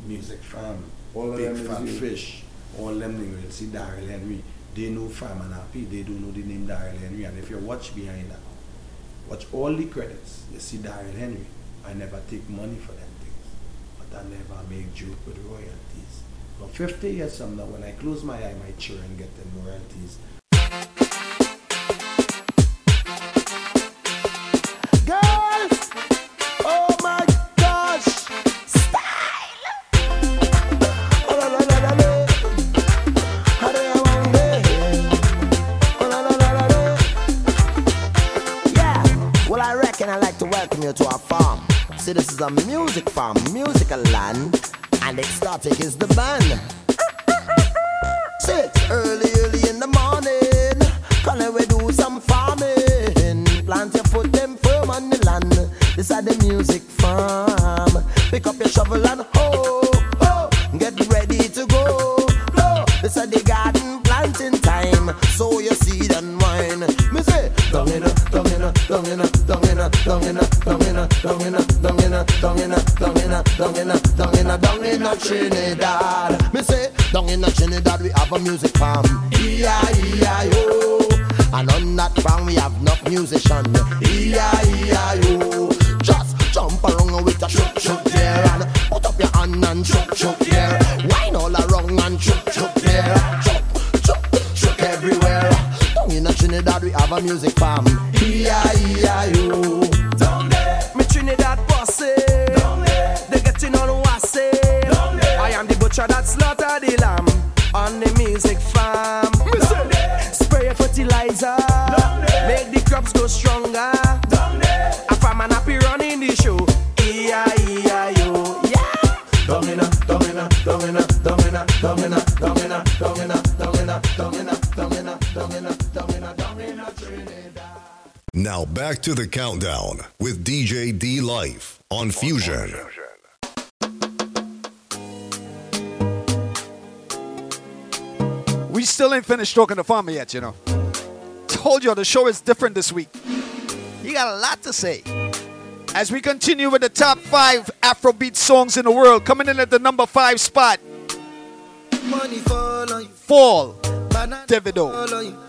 music farm, All big fat fish, all them things you will see Daryl Henry. They know Farmer Nappy, they don't know the name Daryl Henry. And if you watch behind that, watch all the credits, you see Daryl Henry. I never take money for them that never make joke with royalties. But 50 years from now, when I close my eye, my children get them royalties. Oh to our farm. See, this is a music farm, musical land, and Xtatik is the band. Sit early, early in the morning. Can we do some farming? Plant your foot them firm on the land. This is the music farm. Pick up your shovel and down in a, down in a, down in a, down in a, down in a, Trinidad. Me say, down in a Trinidad we have a music farm. E-I-E-I-O. And on that farm we have enough musician. E-I-E-I-O. Just jump around with a shook shook there and put up your hand and shook shook there. Wine all around and shook shook there. Shook shook shook everywhere. Down in a Trinidad we have a music farm. Back to the countdown with DJ D Life on Fusion. We still ain't finished stroking the farmer yet, you know. Told you the show is different this week. He got a lot to say. As we continue with the top five Afrobeat songs in the world, coming in at the number five spot, Money fall on you. Fall, Banana Davido,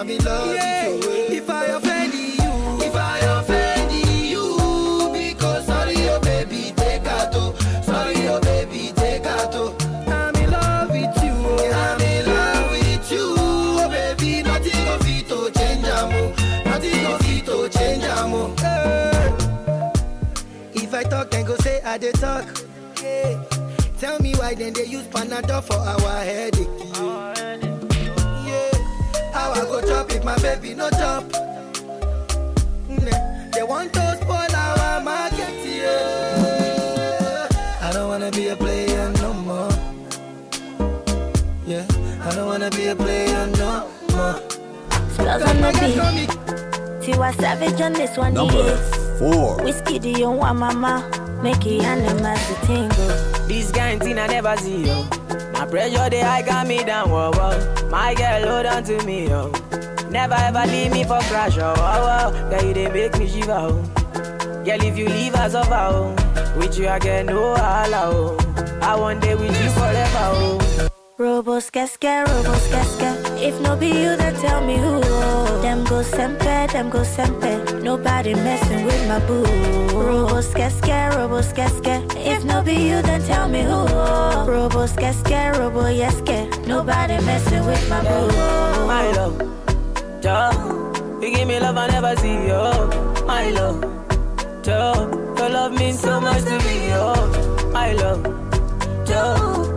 I'm in love with you. If I offend you, if I offend you, because sorry, oh baby, take out. oh. Sorry, oh baby, take out. oh. I'm in love with you. I'm in love with you. Oh baby, nothing of it to change amo. Nothing of it to change amo. Eh. If I talk, then go say I dey talk. Yeah. Tell me why then they use Panadol for our headache. Yeah. Chop if my baby no chop? Mm, They want to spoil our market. Yeah. I don't wanna be a player no more. Yeah. I don't wanna be a player no more. Spellz on the beat. Tiwa Savage on this one. Number yeah. four. Wizkid, do you want mama? Make it animals to tingle. This kind thing I never see, yo. My pressure, they high got me down, whoa, whoa. My girl, hold on to me, yo. Never ever leave me for crash, oh, oh, oh. Girl, you they make me shiver, oh. Girl, if you leave us over, oh. With you, get no allow, oh. I want day with you forever, oh. Robo skeske, robo skeske. If no be you, then tell me who. Them go sempe, them go sempe. Nobody messing with my boo. Robo skeske, robo skeske. If no be you, then tell me who. Robo skeske, robo yeske. Nobody messing with my boo. My love, Joe, you give me love I never see, yo. My love, Joe, your love means so much to me, yo. My love, Joe,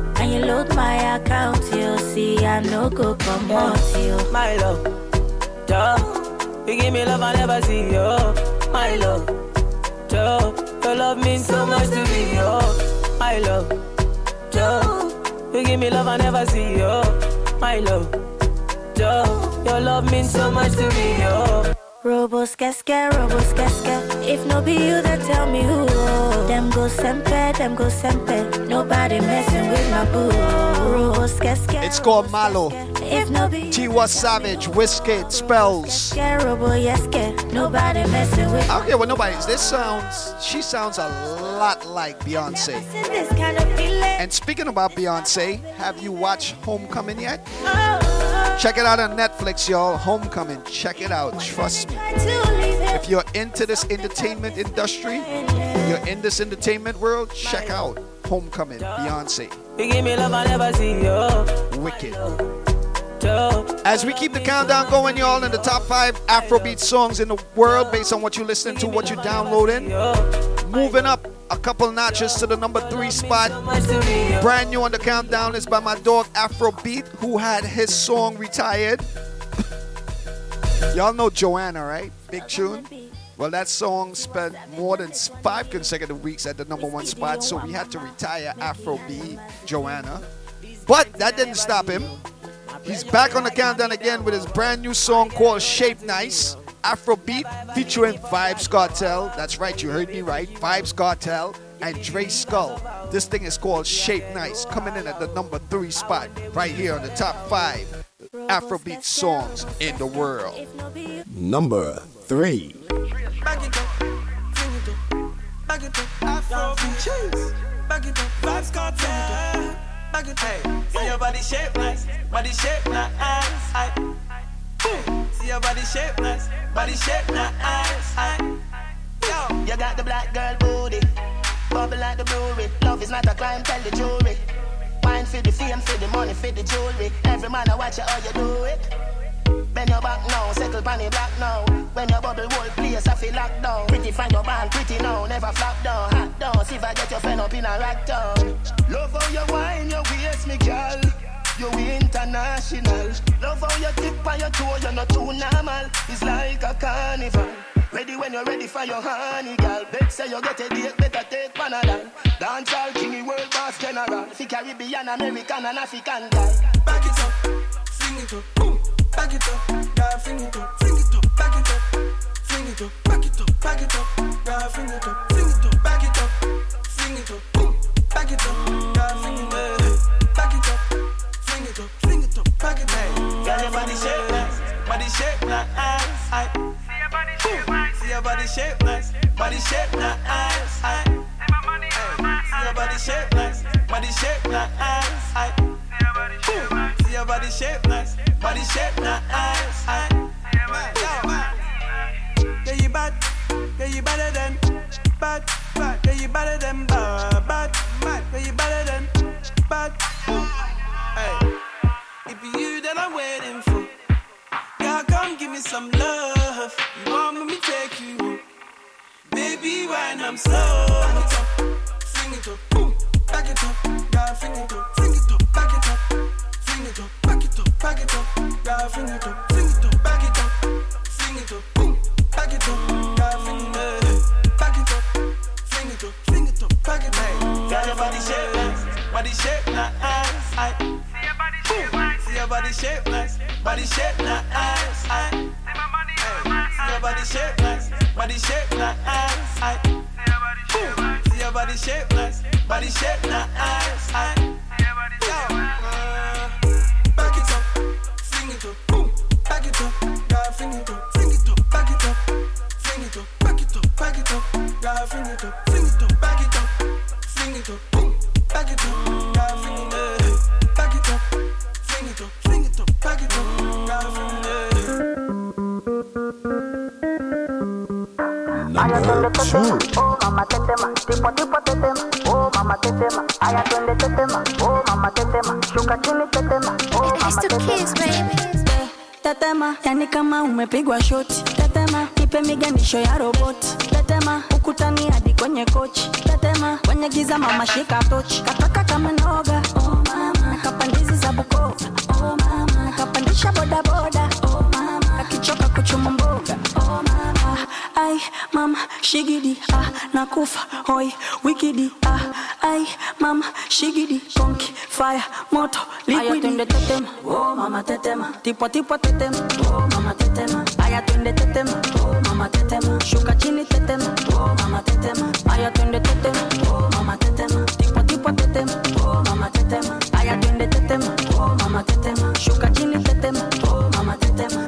And you load my account, you. See, I no go come out, you. My love, Joe. You give me love I never see, yo. My love, Joe. Your love means so much to me, yo. My love, Joe. You give me love I never see, yo. My love, Joe. Your love means so much to me, yo. Robos casca, robos casca. If no be you, then tell me who. Them go sempe, them go sempe. Nobody messing with my boo. Robos casca. It's called Ma Lo. If no be Tiwa Savage, Wizkid, Spellz. Nobody messing with I don't care what nobody. This sounds, she sounds a lot like Beyonce. this kind of feeling. And speaking about Beyonce, have you watched Homecoming yet? Oh. Check it out on Netflix, y'all. Homecoming. Check it out. Trust me. If you're into this entertainment industry, you're in this entertainment world, check out Homecoming. Beyonce. You give me love I never see, yo. Wicked. As we keep the countdown going, y'all, in the top five Afrobeat songs in the world based on what you're listening to, what you're downloading. Moving up a couple notches to the number three spot. Brand new on the countdown is by my dog Afro B, who had his song retired. y'all know Joanna, right? Big tune. Well, that song spent more than five consecutive weeks at the number one spot, so we had to retire Afro B, Joanna. But that didn't stop him. He's back on the countdown again with his brand new song called Shape Nice. Afro B featuring Vybz Kartel. That's right, you heard me right. Vybz Kartel and Dre Skull. This thing is called Shape Nice, coming in at the number three spot right here on the top five Afrobeat songs in the world. Number three. Back it up, see your body shape nice, body shape nice. Yo, you got the black girl booty, bubble like the brewery. Love is not a crime, tell the jury. Wine for the fame, for the money, for the jewelry. Every man I watch you how you do it. Bend your back now, settle pan black now. When your bubble whole place, I feel locked down. Pretty find your band, pretty now, never flop down. Hot down, see if I get your friend up in a rack down. Love how you wine, your waist, me girl. You international. Love how you tip on your toe, you're not too normal. It's like a carnival. Ready when you're ready for your honey, girl. Bet say you get a date, better take Panadol. Dance all king, world boss general. Fi Caribbean, American, and African guy. Back it up, sing it up, boom. Back it up, girl, sing it up, sing it up, back it up, sing it up, back it up, back it up, girl, sing it up, sing it up, back it up, sing it up, boom. Back it up, girl, sing it up, it up, it up, back it up. Girl, your body shape nice, body shape nice. Aye. See your body shape nice, body shape nice. Aye. See your body shape nice, body shape nice. Boom. See your body shape nice, body shape nice. Aye. Yeah, you bad, yeah, you better than bad, bad. Yeah, you better than some love. You want me to take you home, baby? When I'm slow, back it up, sing it up, boom, back it up, girl, sing it up, sing it up, back it up, sing it up, back it up, back it up, girl, sing it up, sing it up, back it up, sing it up, boom, back it up, girl, sing it up, back it up, sing it up, sing it up, back it up. Girl, your body shape body shape body shape nice, body shape nice. Aye. See your body shape nice, body shape nice. Aye. Boom. See your body shape nice, body shape nice. Yo, uh, Back it up, sing it up, boom. Back it up, girl, sing it up, sing it up, back it up, sing it up, back it up, back it up, girl, sing it up, Number two. Oh, mama tetema, tipo tipo tetema. Oh, mama tetema, aya twende tetema, oh mama tetema, shuka chini tetema, oh mama tetema. Tetema, yani kama umepigwa shoti. Tetema, nipe miganisho ya roboti. Tetema, ukutani hadi kwenye kochi. Tetema, kwenye giza mama shika tochi. Kataka kama noga, oh mama. Nakapandizi za Bukova, oh mama. Nakapandisha boda Ai, mama, shigidi, ah, nakufa, hoi, wikidi, ah, ai, mama, shigidi, konki, fire, moto, liquidi. Aya twende tetema, oh mama tetema, tipo tipo tetema, oh mama tetema. Aya twende tetema, oh mama tetema, shuka chini tetema, oh mama tetema. Aya twende tetema, oh mama tetema, tipo tipo tetema, oh mama tetema. Aya twende tetema, oh mama tetema, shuka chini tetema, oh mama tetema.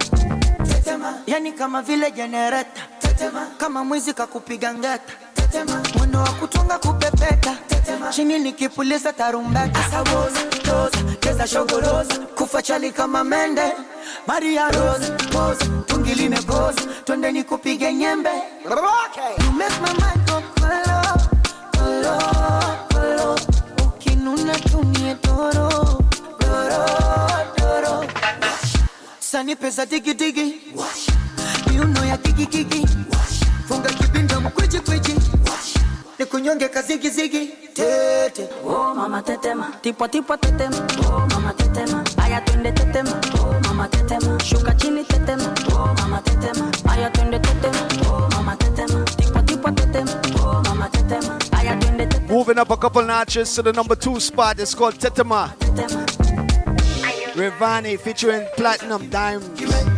tetema. Yani kama vile jenereta tetema. Kama mwizi kakupiga ngeta. Tetema. Mwendo wa kutunga kupepeta. Tetema. Chini nikipuliza tarumbeta. Asawoza toza cheza shogoroza kufa chali kama mende. Maria rose pose tungiline pose twende nikupige nyembe. You make my mind go kolo kolo kolo ukinuna tumie toro doro doro sani pesa digi digi miuno ya kiki kiki funga kibinda mkweji kweji nikunyonge kazigi zigi tete Oh mama tetema, tipo tipo tetema, oh mama tetema. Aya twende tetema, oh mama tetema. Shuka chini tetema, oh mama tetema. Aya twende tetema, oh mama tetema. Tipo tipo tetema, oh mama tetema. Aya twende tetema. Moving up a couple notches to the number two spot. It's called Tetema. Rayvanny featuring Platinum Diamonds.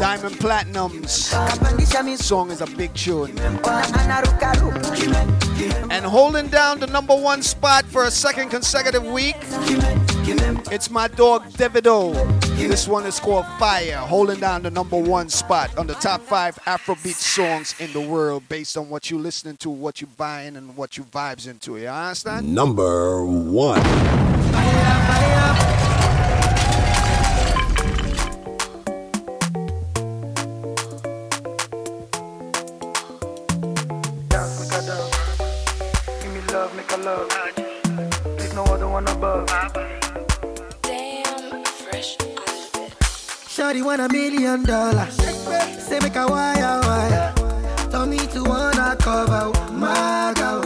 Diamond Platnumz. Song is a big tune. And holding down the number one spot for a second consecutive week, it's my dog Davido. This one is called Fire, holding down the number one spot on the top five Afrobeat songs in the world based on what you're listening to, what you're buying, and what you vibes into. You understand? Number one. Dance, fresh. Shawty want a million dollars. Say make a wire wire. Tell me to wanna cover my girl.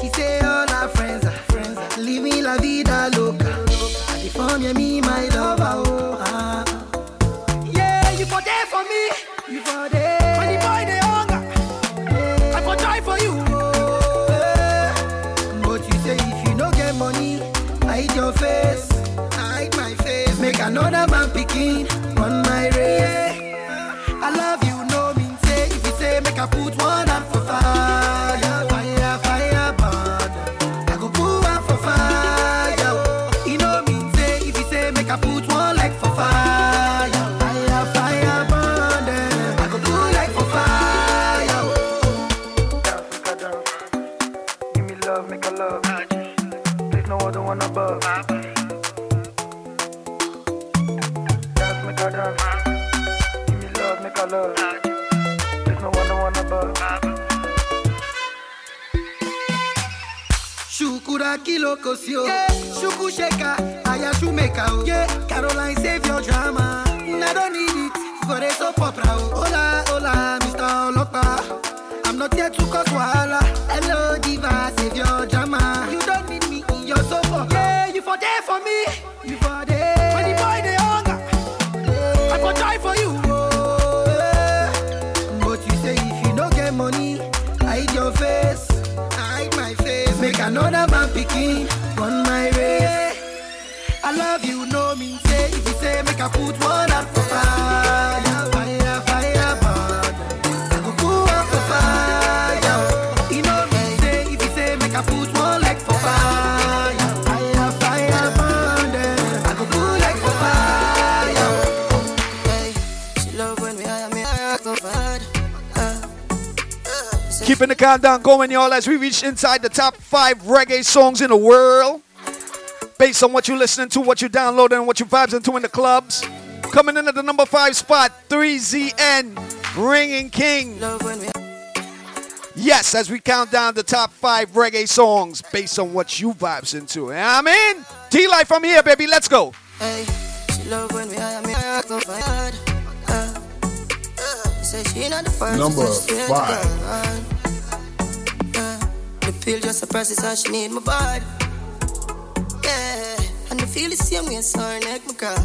She say all her friends are friends. Living la vida loca. And the form me my kiloko sio yeah. Shuku sheka, aya shumeka oh. yeah. Caroline save your drama mm, I don't need it for the soap opera. Hola, hola, Mr. Olopa I'm not here to cause wahala Keeping the countdown going, y'all, as we reach inside the top five reggae songs in the world. Based on what you're listening to, what you're downloading, and what you're vibes into in the clubs. Coming in at the number five spot, 3ZN, Ringing King. Yes, as we count down the top five reggae songs based on what you vibes into. I'm in. T Life from here, baby. Let's go. Hey, she love when we hire me, I go for hard. Uh, uh, say she not the first. Number so she ain't five. The Uh, the pill just how she need my body. Yeah, and the feel the same way, so her neck me cry.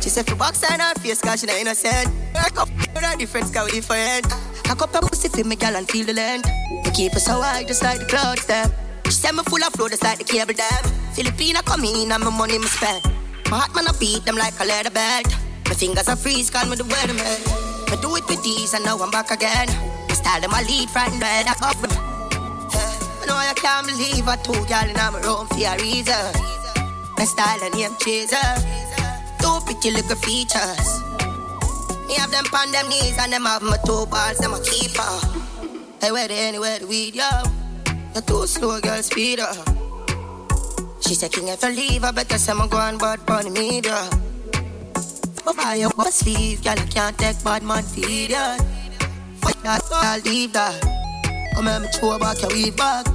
She said for box on her face, cause she not innocent. Her cup, her different scout different. I cup her pussy for me, gal, and feel the length. Me keep her so high, just like the clouds, them. She said me full of flow, just like the cable dam. Filipina come in, and my money me spend. My heart man, I beat them like a leather belt. My fingers are freeze, call me the weatherman. I do it with these, and now I'm back again. Style them, I lead front bed, I up. I know I can't believe I two gal in my room for a reason. My style and name chaser. Two pretty little features. Me have them on them knees and them have my two balls, them a keeper. Hey, where they anywhere the weed, yo? You're too slow, girl, speed up. She said, King, if I leave, I better say I'm going bad bunny media. But buy your bus sleeve, girl, I can't take bad man feed ya. I'll leave that. Come here, me throw back your weave back.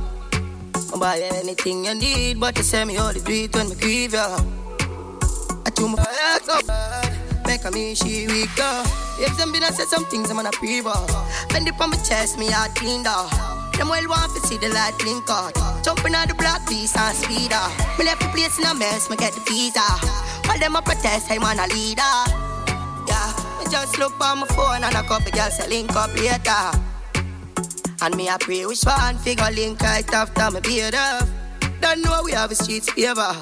I buy anything you need, but you say me all the do it when me grieve ya. I do my head up, make a me she weak. If them been I some things, I'm on a pre-ball. Bend it on my chest, me heart cleaned off. Them well want to see the light blink out. Jumping on the block, beast and speed up. Me left the place in a mess, me get the visa. While them a protest, I'm on a leader. Yeah, just look on my phone and a couple girls say link up later. And me a pray which one figure link right after me beard up. Don't know we have a street favor.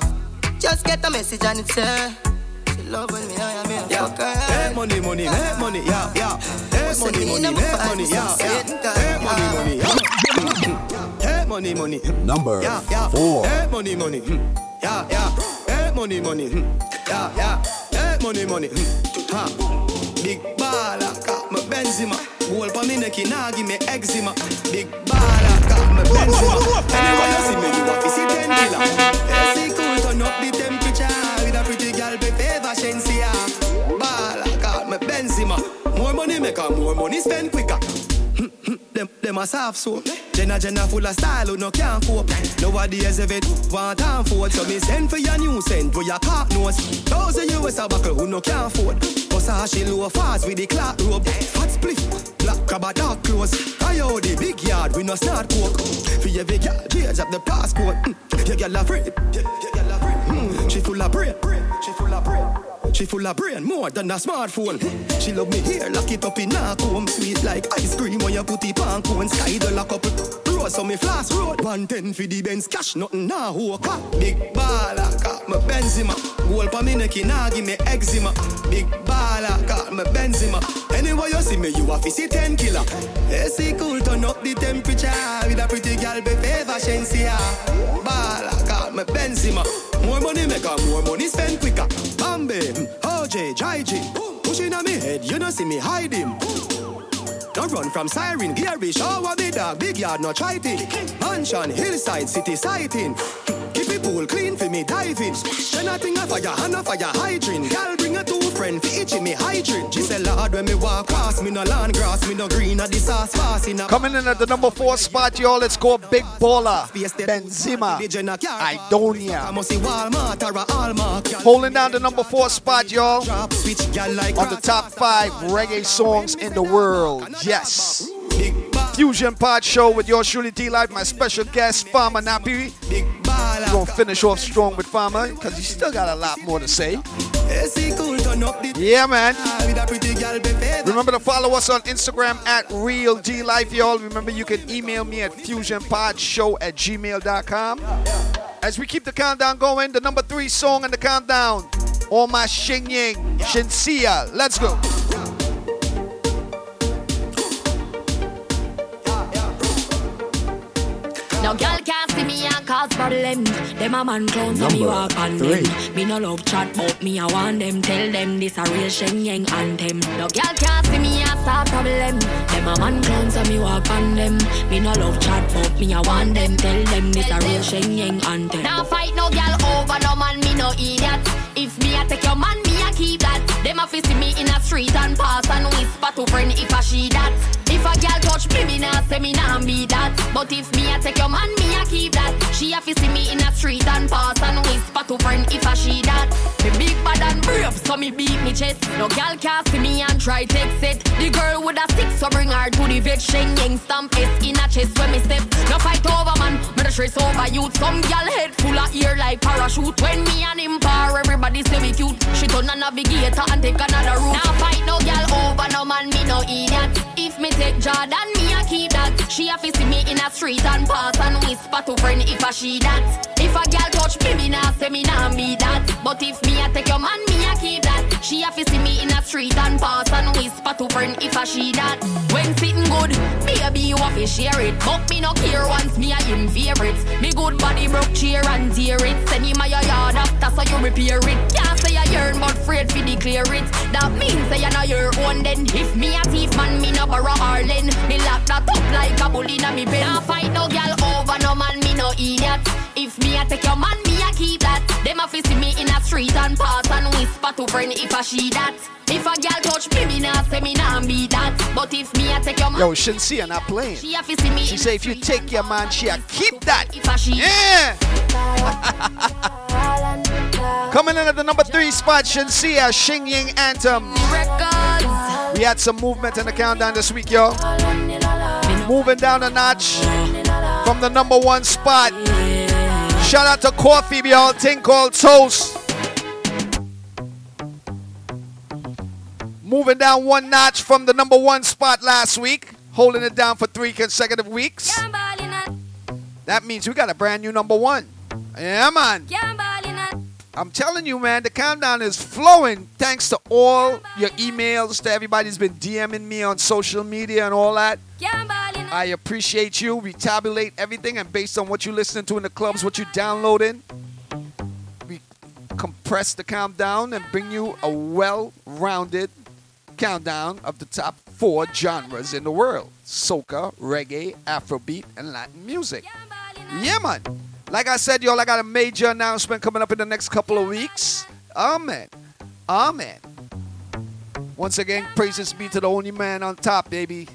Just get a message and it's uh, she love me I am here. Yeah. Make money, money, make money, yeah, yeah. Make money, money, make money, yeah, yeah. Make money, money, yeah. Make money, money. Number Yeah, yeah. four. Make money, money. hmm. Yeah, yeah. Make money, money. hmm. Yeah, yeah. Make money, money. hmm. Ha. Big baller, got my Benzema. Goal for me neck, nah give me eczema. Big baller, got my Benzema. Anyway you see me, you have to see ten killer. AC cool, turn up the temperature with a pretty girl, be favor Shenseea. Baller, got my Benzema. More money make her more money spend quicker. Them, them a soft soap. Jenna Jenna full of style who no can't cope. Nowadays if it want for it, so me send for your new scent for your cock nose. Thousand US a buckle who no can't afford. Cause she low fast with the clock rope. Hot split, black crab dark clothes. I owe the big yard we no start coke. For every girl, change up the passport. Mm. Your girl a free, your your girl a free. Mm. She full of brain, she full of brain. She full of brain more than a smartphone. She love me here, lock it up in a comb. Sweet like ice cream when you put it on cone. Sky the lock up. Rose so me flash road. 110 for the Benz cash, nothing who car. Big baller, got my Benzema. Goal for me neck, nah give me eczema. Big baller, got my Benzema. Anyway you see me, you have to see 10 killer. AC cool, turn up the temperature. With a pretty girl, be favor Shenseea. Baller, my Benzema. More money make her, more money spend quicker. Bambi, OJ, Jai Pushing on me head, you don't see me hide him. Don't run from siren, Gary, shower me dog, big yard, no it. Mansion, hillside, city sighting. Pool clean for me diving. Then I think of fire, hand of fire hydrant. Girl bring a two friend for itching me hydrant. She say, Lord, when me walk past, me no land grass, me no green, at the sauce passing. Coming in at the number four spot, y'all. Let's go Big Baller. Benzema. Idonia. Holding down the number four spot, y'all. On the top five reggae songs in the world. Yes. Fusion Pod Show with your truly D Life, my special guest, Farmer Nappy. We're gonna finish off strong with Farmer because he still got a lot more to say. Yeah, man. Remember to follow us on Instagram at Real D Life, y'all. Remember, you can email me at fusionpodshow at gmail.com. As we keep the countdown going, the number three song in the countdown, All My Shen Yeng, Shenseea. Let's go. Cause problem. Them a man clowns so me Number walk on three. them. Me no love chat but me I want them. Tell them this a real Shen Yeng anthem. No girl can't see me and start problem. Them a man clowns so me walk on them. Me no love chat but me I want them. Tell them this a real Shen Yeng anthem. Now fight no girl over no man, me no idiot. If me I take your man, me I keep that. Them a fi see me in a street and pass and whisper to friend if I she that. If a girl touch me, me nah say me nah be that. But if me I take your man, me I keep that. She a fi see me in a street and pass and whisper to friend if I she that. Me big bad and brave, so me beat me chest. No girl can see me and try take it. The girl with a stick, so bring her to the vet. Sheng yang stamp S in a chest when me step. No fight over man, me the stress over youth. Some girl head full of ear like parachute. When me and him par, everybody say we cute. She turn a navigator and take another route. Now fight no girl over no man, me no idiot. If me take Jordan, me a keep that. She a see me in a street and pass and whisper to friend if I she that. If a girl touch me, me nah say me nah be that. But if me a take your man, me a keep that. She a fi see me in a street and pass and whisper to friend if I she that. When sitting good, baby you a fi share it. But me no care once me a him favorite. Me good body broke chair and tear it. Send him a your yard after so you repair it. Can't say I yearn but afraid fi declare it. That means say you know your own then. If me a thief man, me no borrow Harlan. Me lock that up like a bull inna me bed. Nah fight no girl a take your man, me a keep that. Them a fi see me in a street and pass and whisper to friend if I she that. If a girl touch me, me nah say me nah be that. But if me a take your man, Yo, Shenseea not playing. she a fi see me. She say if you take your man, she a keep that. If I she Yeah. Coming in at the number three spot, Shenseea, Shen Yeng Anthem. We had some movement in the countdown this week, yo. Moving down a notch from the number one spot. Shout out to Koffee, y'all. Thing called Toast. Moving down one notch from the number one spot last week. Holding it down for three consecutive weeks. That means we got a brand new number one. Yeah, man. I'm telling you, man, the countdown is flowing thanks to all your emails, to everybody who's been DMing me on social media and all that. I appreciate you. We tabulate everything, and based on what you're listening to in the clubs, what you're downloading, we compress the countdown and bring you a well rounded countdown of the top four genres in the world soca, reggae, afrobeat, and Latin music. Yeah, man. Like I said, y'all, I got a major announcement coming up in the next couple of weeks. Amen. Amen. Once again, praises be to the only man on top, baby.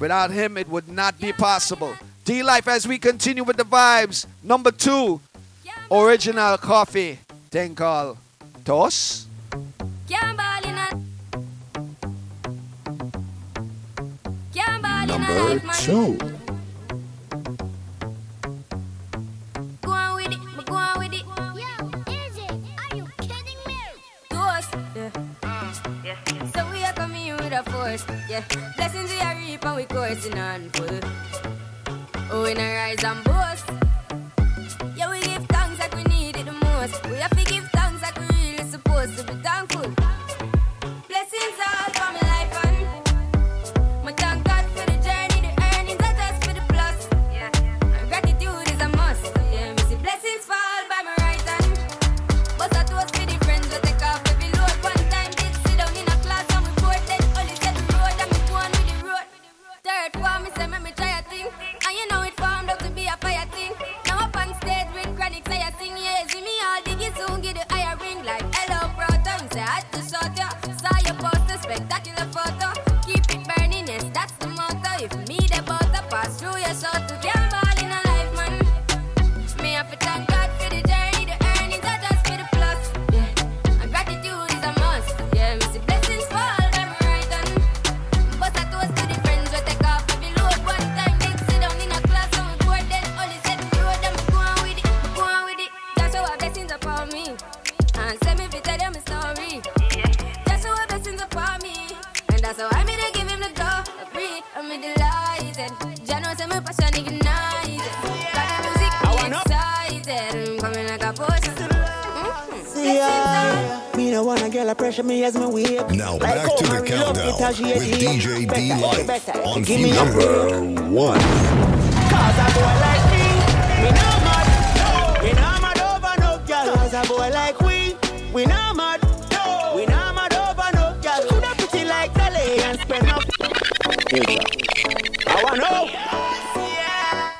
Without him, it would not be possible. D Life, as we continue with the vibes. Number two, original Koffee. Then call Toss. Number two. Go on with it, but go on with it. Yo, is it? Are you kidding me? Ah, Toast, yeah. So we are coming with a force, yeah. Blessings we are reap and we coursing on full. Oh, we not rise and boast. Wanna know.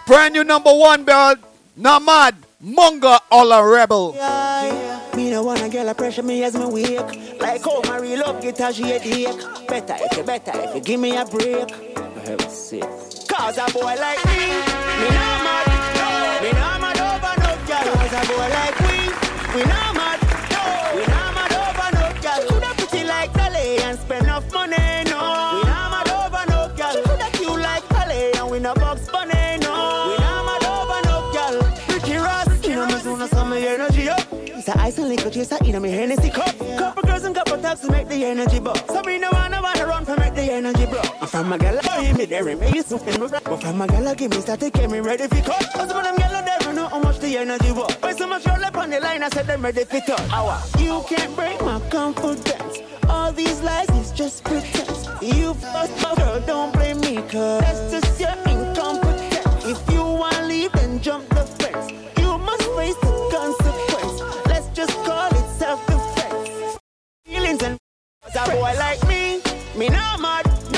Brand new number one, bro. Namad, Munga, all a rebel. Yeah, yeah. Me no wanna girl girl a pressure me as me wake. Like how my real love guitar she headache. Better if you better if you give me a break. For heaven's sake. Cause a boy like me, me not mad. no. Me not mad over no girl. Cause a boy like we, we not mad. no. We not mad over no girl. Coulda pretty like Dolly and spend enough money, no. We not mad over no girl. Coulda cute like Dolly and we no box bunny, no. We not mad over no girl. Ricky Ross, you know me soon as some energy up. It's a ice and liquor chaser in me Hennessy cup. Couple girls and couple thugs to make the energy buzz. So me no wanna wanna for make the energy bro. I'm from a gal, give me there, me you something me But from a gal, give me start to get me ready for cut. Cause when them gal there, know how much the energy was. Why so much roll up on the line, I said them ready for. Hour. You can't break my confidence. All these lies is just pretense. You fucked up, girl, don't blame me, cause that's just your incompetence. If you wanna leave, then jump the fence. You must face the consequence. Let's just call it self-defense. Feelings and a boy like me, me not mad.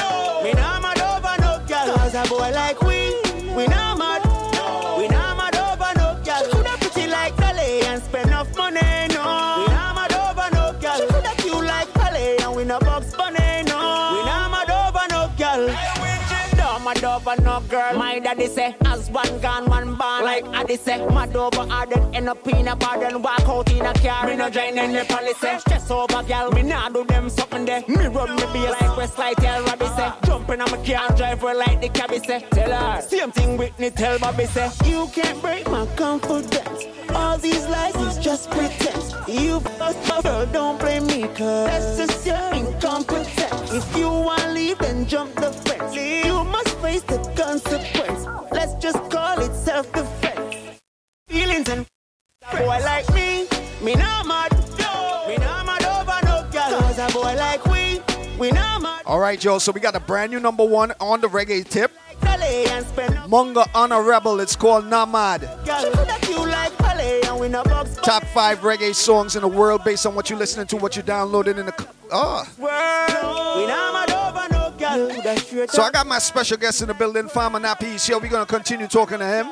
Girl. My daddy say, as one gone, one born. Like Addy say, mad over then end up in a bar, then walk out in a car. Me no join in the policy. Stress over girl, me nah do them something there. Me run me be like Westlight, tell Robbie say. Jumping on my car drive her like the cabby say. Tell her, same thing Whitney tell Bobby say. You can't break my confidence. All these lies is just pretense. You fucked up, girl, don't blame me, cause that's just your incompetence. If you wanna leave, then jump the fence. You must face the consequence. Let's just call it self-defense. Feelings and a boy like me, me not mad. Me not mad over no girl. Cause a boy like we, we not mad. All right, Joe. So we got a brand new number one on the reggae tip. Dolly and spend Munga Honor Rebel. It's called Namad. girl. Coulda cute like Dolly and we no box Top five reggae songs in the world based on what you're listening to, what you downloaded in the. Ah. world. So I got my special guest in the building, Farmer Nappy. Here. We're gonna continue talking to him.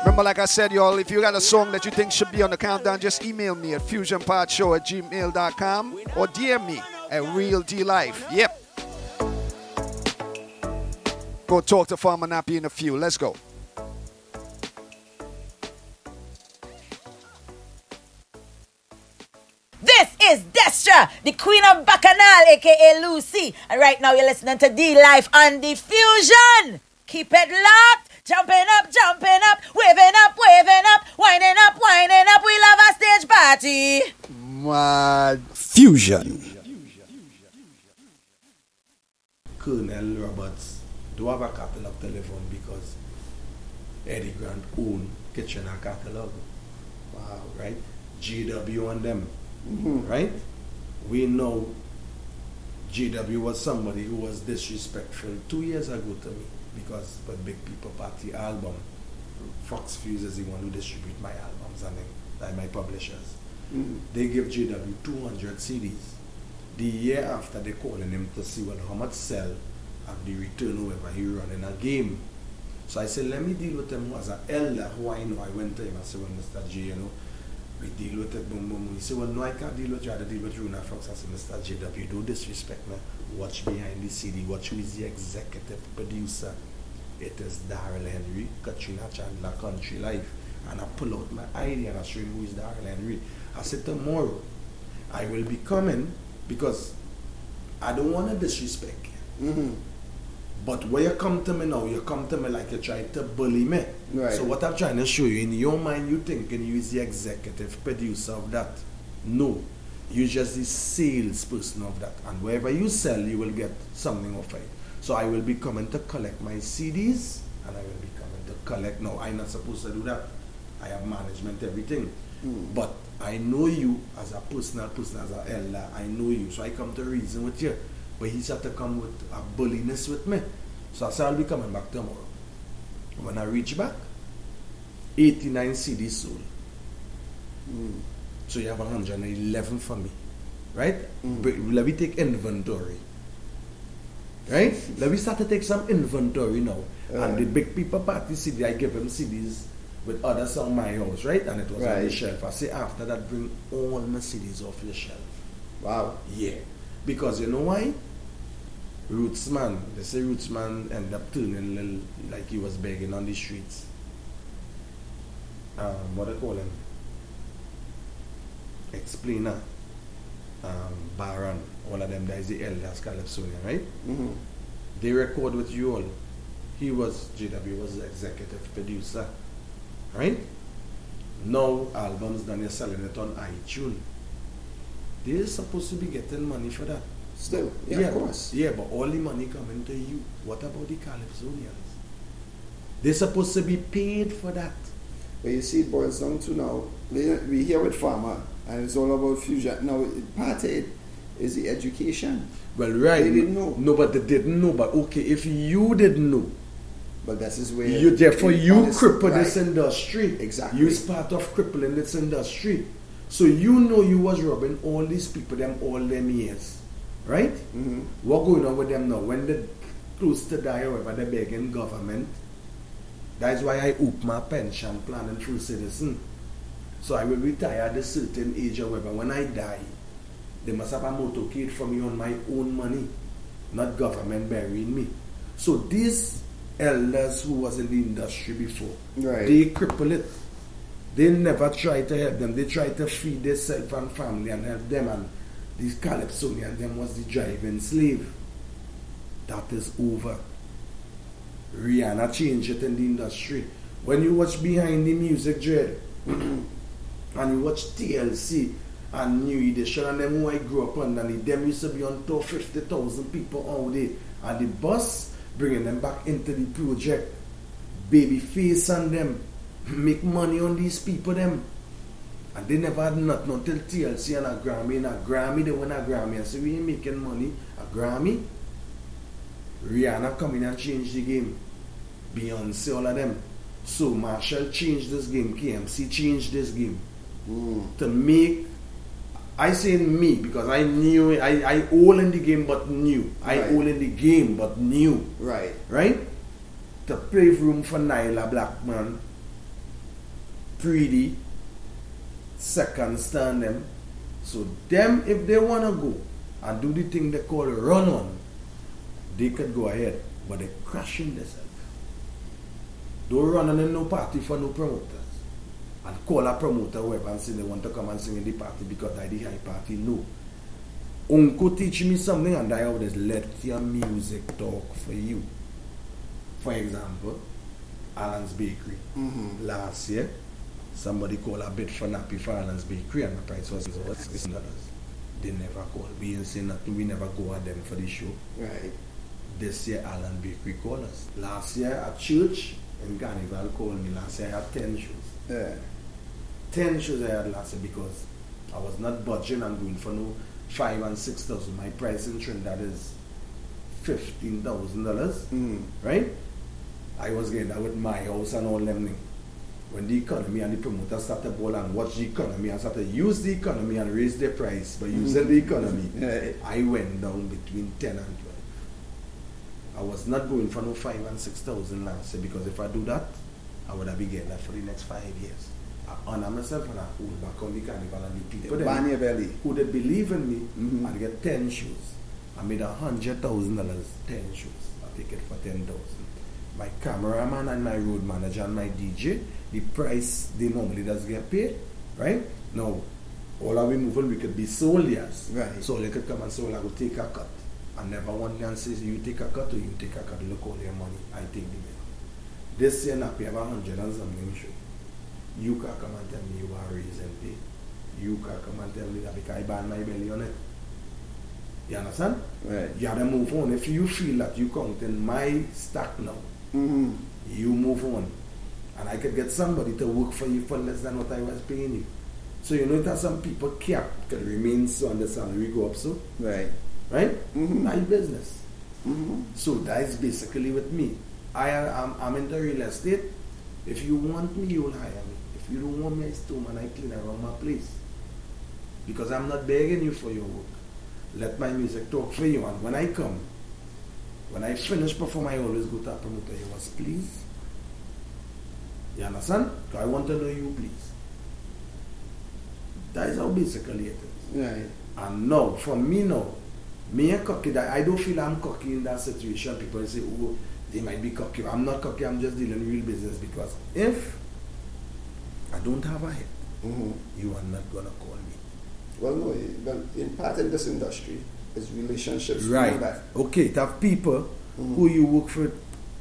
Remember, like I said, y'all, if you got a song that you think should be on the countdown, just email me at fusionpodshow at gmail.com or DM me at Real D Life. Yep. Go talk to Farmer Nappy in a few. Let's go. This is Destra, the Queen of Bacchanal, aka Lucy. And right now you're listening to D Life on Diffusion. Keep it locked. Jumping up, jumping up, waving up, waving up, winding up, winding up. We love our stage party. Mad. Fusion. Kernal Roberts do have a catalog telephone because Eddie Grant own Kitchener catalog. Wow, right? GW on them, Mhm. right? We know GW was somebody who was disrespectful two years ago to me because the Big People Party album, Fox Fuse is the one who distribute my albums and they, like my publishers. Mhm. They give GW 200 CDs. The year after they calling him to see what how much sell and the return whoever he run in a game. So I said, let me deal with him as an elder who I know. I went to him, I said, well, Mr. J, you know, we deal with it, boom, boom, boom. He well, no, I can't deal with you. I had to deal with Runa Fox. I said, Mr. JW, don't disrespect me. Watch behind the CD. Watch who is the executive producer. It is Daryl Henry, Katrina Chandler, Country Life. And I pull out my ID and I show him who is Daryl Henry. I said, tomorrow, I will be coming because I don't want to disrespect you. Mm-hmm. But when you come to me now, you come to me like you try to bully me. Right. So what I'm trying to show you, in your mind, you thinking you is the executive producer of that. No. You're just the salesperson of that. And wherever you sell, you will get something of it. So I will be coming to collect my CDs and I will be coming to collect. No, I'm not supposed to do that. I have management, everything. Mm. But I know you as a personal person, as an elder. I know you. So I come to reason with you. But he's had to come with a bulliness with me. So I said, I'll be coming back tomorrow. When I reach back, 89 CDs sold. Hmm. So you have 111 for me. Right? Hmm. But let me take inventory. Right? Let me start to take some inventory now. And uh. the big people party CD, I give them CDs with others on My House, right? And it was on the shelf. I say after that, bring all my CDs off the shelf. Wow. Yeah. Because you know why? Roots man, they say Roots man end up turning little, like he was begging on the streets. Um, what they call him? Explainer. Um, Baron. All of them, that is the elders, Calypsonian, right? Mhm. They record with you all. He was, JW was the executive producer, right? Now albums done, you're selling it on iTunes. They're supposed to be getting money for that. Still, yeah, of course. Yeah, but all the money coming to you. What about the Calypsonians? They're supposed to be paid for that. But you see, it boils down to now, we here with Farmer, and it's all about fusion. Now, part of it is the education. Well, right. They didn't know. No, but they didn't know. But okay, if you didn't know, But that is where. you therefore you cripple this industry. Exactly. You is part of crippling this industry. So you know you was robbing all these people them all them years, right? Mm-hmm. What going on with them now? When they close to die, however, they begging government. That's why I up my pension plan and true citizen. So I will retire at a certain age, however, when I die, they must have a motorcade for me on my own money, not government burying me. So these elders who was in the industry before, Right. they cripple it. They never try to help them. They try to feed themselves and family and help them. And these Calypsonian them was the driving slave. That is over. Rihanna changed it in the industry. When you watch Behind the Music Dread and you watch TLC and New Edition and them who I grew up underneath, them used to be on top 50,000 people all day. And the bus bringing them back into the project. Babyface and them make money on these people them. And they never had nothing until TLC and a Grammy and a Grammy, they won a Grammy. And so we ain't making money. A Grammy. Rihanna come in and change the game. Beyonce, all of them. So Machel changed this game. KMC changed this game. Hmm. To make I say me because I knew I, I all in the game but knew. I Right. all in the game but knew. Right. Right? To pave room for Nailah Blackman, Pretty, second stand them. So them if they wanna go and do the thing they call run on, they could go ahead. But they're crashing themselves. Don't run on in no party for no promoters. And call a promoter whoever and say they want to come and sing in the party because I the high party. No. Uncle teach me something and I always let your music talk for you. For example, Alan's Bakery. Mhm. Last year, somebody called a bid for Nappy for Alan's Bakery and the price was $6. They never called. We ain't say nothing. We never go at them for the show. Right. This year, Alan Bakery called us. Last year, at church in Carnival called me. Last year, I had 10 shows. Yeah. 10 shows I had last year because I was not budging and going for no 5 and 6,000. My price in Trinidad is $15,000, Mm. right? I was getting that with my house and all them thing. When the economy and the promoter started ball and watch the economy and started use the economy and raise the price by using the economy, I went down between 10 and 12. I was not going for no 5 and 6,000 last year because if I do that, I would have been getting that for the next five years. I honor myself and I hold back on the carnival and the people You them burn your belly. who did believe in me Mhm. and get 10 shoes. I made a hundred thousand dollars, 10 shoes. I take it for 10,000. My cameraman and my road manager and my DJ, the price they normally does get paid, right? Now, all of we moving, we could be soldiers. Right. So they could come and say, well, I will take a cut. I never want them say, you take a cut or you take a cut, look all your money. I take the money. This year, now, we have a hundred and something show. You can come and tell me you are raising pay. You can come and tell me that because I ban my belly on it. You understand? Right. You have to move on. If you feel that you count in my stack now, Mm-hmm. you move on. And I could get somebody to work for you for less than what I was paying you. So you know that some people cap can remain so and the salary go up so. Right. Right? Mhm. My business. Mm-hmm. So that is basically with me. I am I'm into real estate. If you want me, you'll hire me. If you don't want me, I stone and I clean around my place. Because I'm not begging you for your work. Let my music talk for you. And when I come, when I finish perform, I always go to a promoter. You was please You understand? 'Cause I want to know you, please. That is how basically it is. Right. And now, for me now, me and cocky, that I don't feel I'm cocky in that situation. People say, oh, they might be cocky. I'm not cocky, I'm just dealing real business because if I don't have a hit, you are not going to call me. Well, no, eh, well, in part in this industry, it's relationships. Right. that. Okay, to have people who you work for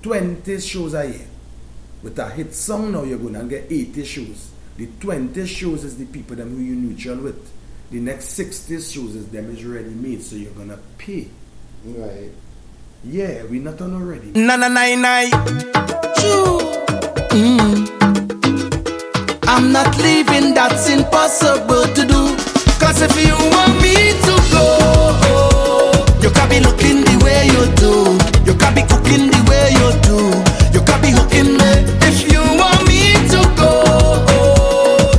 20 shows a year. With a hit song now, you're going to get 80 shows. The 20 shows is the people them who you neutral with. The next 60 shows is them is ready made, so you're going to pay. Right. Yeah, we're not on already. Na na na na. Mm. I'm not leaving, that's impossible to do. Cause if you want me to go, you can be looking the way you do. You can be cooking the way you do. You can be hooking me. If you want me to go,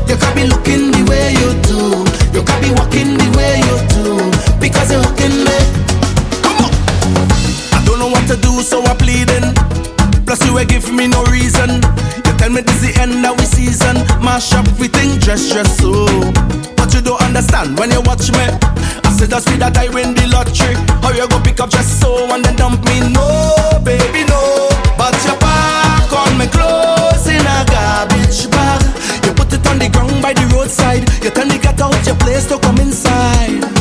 you can be looking the way you do. You can be walking the way you do. Because you're hooking me. Come on. I don't know what to do, so I'm pleading. Plus, you ain't give me no reason. You tell me this the end of the season. Mash up, we think dress, dress so. But you don't understand when you watch me. Said, just feel that I win the lottery. How you go pick up just so and then dump me? No, baby, no. But you pack on me clothes in a garbage bag. You put it on the ground by the roadside. You tell me get out your place to come inside.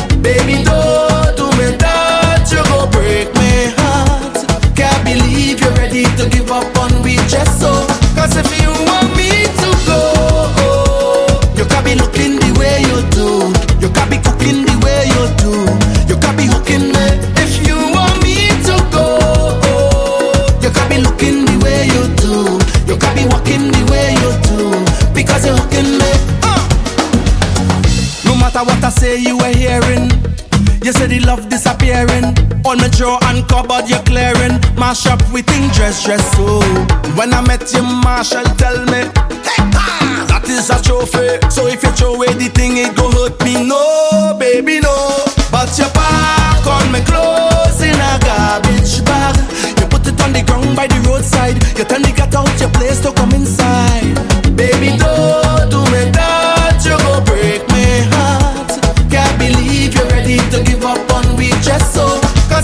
What I say, you were hearing. You say the love disappearing. On my drawer and cupboard, you're clearing. Mash up with thing dress, dress so. When I met you, Marshall tell me. "Hey, ah, That is a trophy. So if you throw away the thing, it go hurt me. No, baby, no. But you pack on my clothes in a garbage bag. You put it on the ground by the roadside. You tell me get out your place to come inside.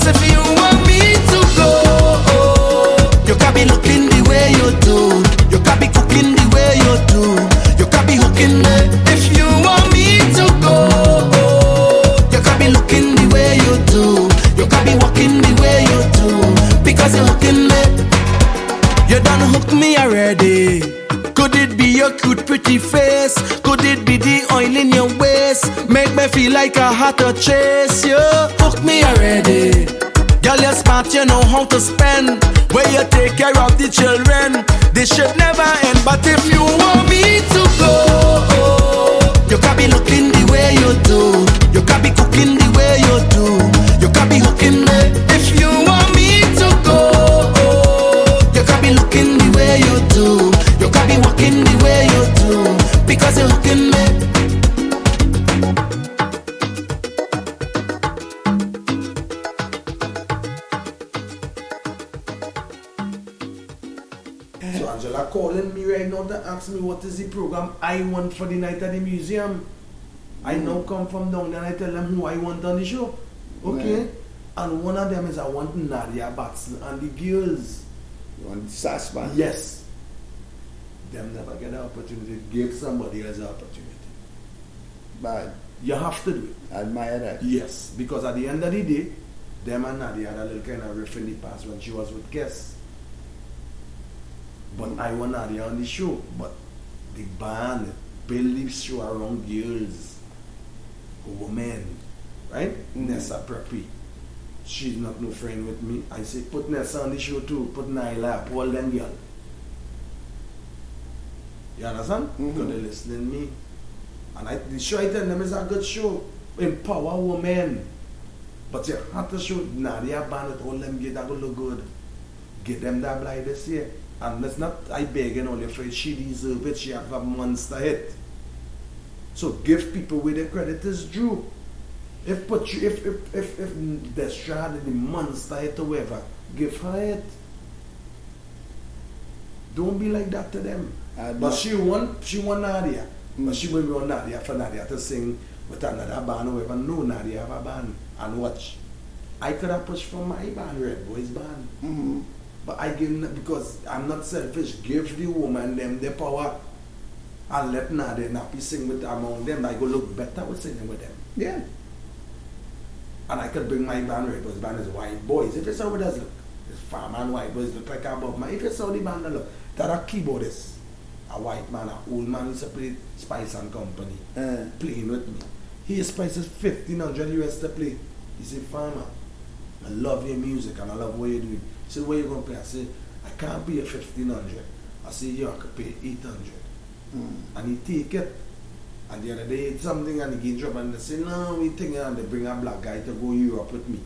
If you want me to go, oh you can be looking the way you do. You can be cooking the way you do. You can be hooking me. If you want me to go, oh you can be looking the way you do. You can be walking the way you do. Because you're hooking me. You done hook me already. Could it be your cute pretty face? Could it be the oil in your waist? Make me feel like I had to chase you. Hook me already. Smart, you know how to spend. Where you take care of the children. This should come from down there and I tell them who I want on the show. Okay? Right. And one of them is I want Nadia Batson and the girls. You want Band? Yes. Them never get an opportunity. Give somebody else an opportunity. But You have to do it. admire that. Yes, because at the end of the day, them and Nadia had a little kind of riff in the past when she was with Kes. But I want Nadia on the show. But the band build the show around girls, women, right? Mm. Nessa Preppy. She's not no friend with me. I say put Nessa on the show too. Put Nailah up, all them girl. You understand? Mm-hmm. Because they listening me. And I, the show I tell them is a good show. Empower women. But you have to show Nadia band with all them get that go look good. Get them that blind this year. And let's not I begging all your friends, she deserve it, she have a monster hit. So give people where their credit is due. If put you if if if, if Destra had the monster hit or whatever, give her it. Don't be like that to them. But she want she want Nadia. Mm. But she will be on Nadia for Nadia to sing with another band whoever know Nadia have a band and watch. I could have pushed for my band, Red Boys band. Mm-hmm. But I give because I'm not selfish. Give the woman them the power and let Nadia Nappy sing with among them. I go look better with singing with them. Yeah. And I could bring my band Red Boys band is white boys. If it's how it does look, it's farm and white boys look like above my. If it's how the band look, that a keyboardist, a white man, a old man used to play Spice and Company, Uh, playing with me. He spices fifteen hundred US to play. He said, Farmer, I love your music and I love what you're doing. He said, where you gonna play? I said, I can't pay you fifteen hundred. I said, yeah, I could pay eight hundred. Mm. And he take it. And the other day it's something and he get drop and they say, no, we think and they bring a black guy to go to Europe with me.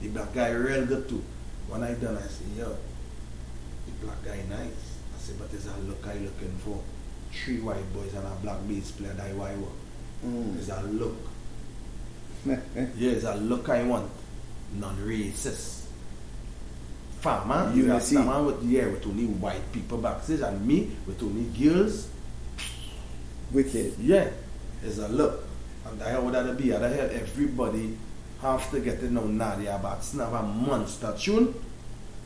The black guy real good too. When I done, I say, yo, the black guy nice. I say, but there's a look I looking for. Three white boys and a black bass player that I want. Mm. There's a look. yeah, it's a look I want. Non-racist. Farmer, you have Unity. someone with yeah, with only white people backstage and me with only girls. Wicked. Yeah, it's a look. And I would have to be other hell everybody have to get to know Nadia Batson have a monster tune.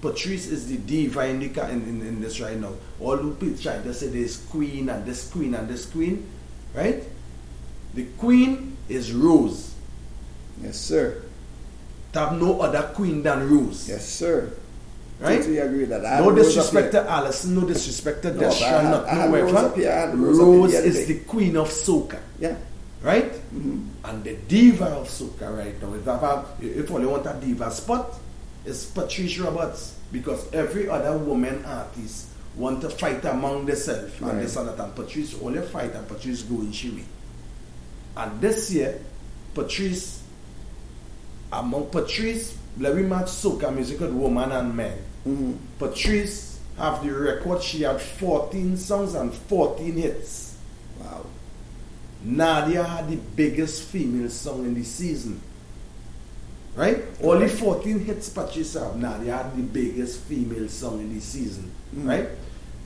Patrice is the diva in, the, in, in, in this right now. All the people trying to say there's queen and this queen and this queen, right? The queen is Rose. Yes, sir. To have no other queen than Rose. Yes, sir. Right? Totally agree that. No disrespect to Alison, no disrespect to No, but I Destra, had- not I had no Rose whatever. up here, Rose Rose the is the queen of soca. Yeah. Right? Mm-hmm. And the diva of soca right now. If I if only want a diva spot, it's Patrice Roberts. Because every other woman artist want to fight among themselves Right. and this and that. And Patrice only fight and Patrice go in way. And this year, Patrice, among Patrice, very much soca music with woman and men. Mm-hmm. Patrice have the record. She had 14 songs and 14 hits. Wow. Nadia had the biggest female song in the season. Right? Only 14 hits Patrice have. Nadia had the biggest female song in the season. Mm. Right?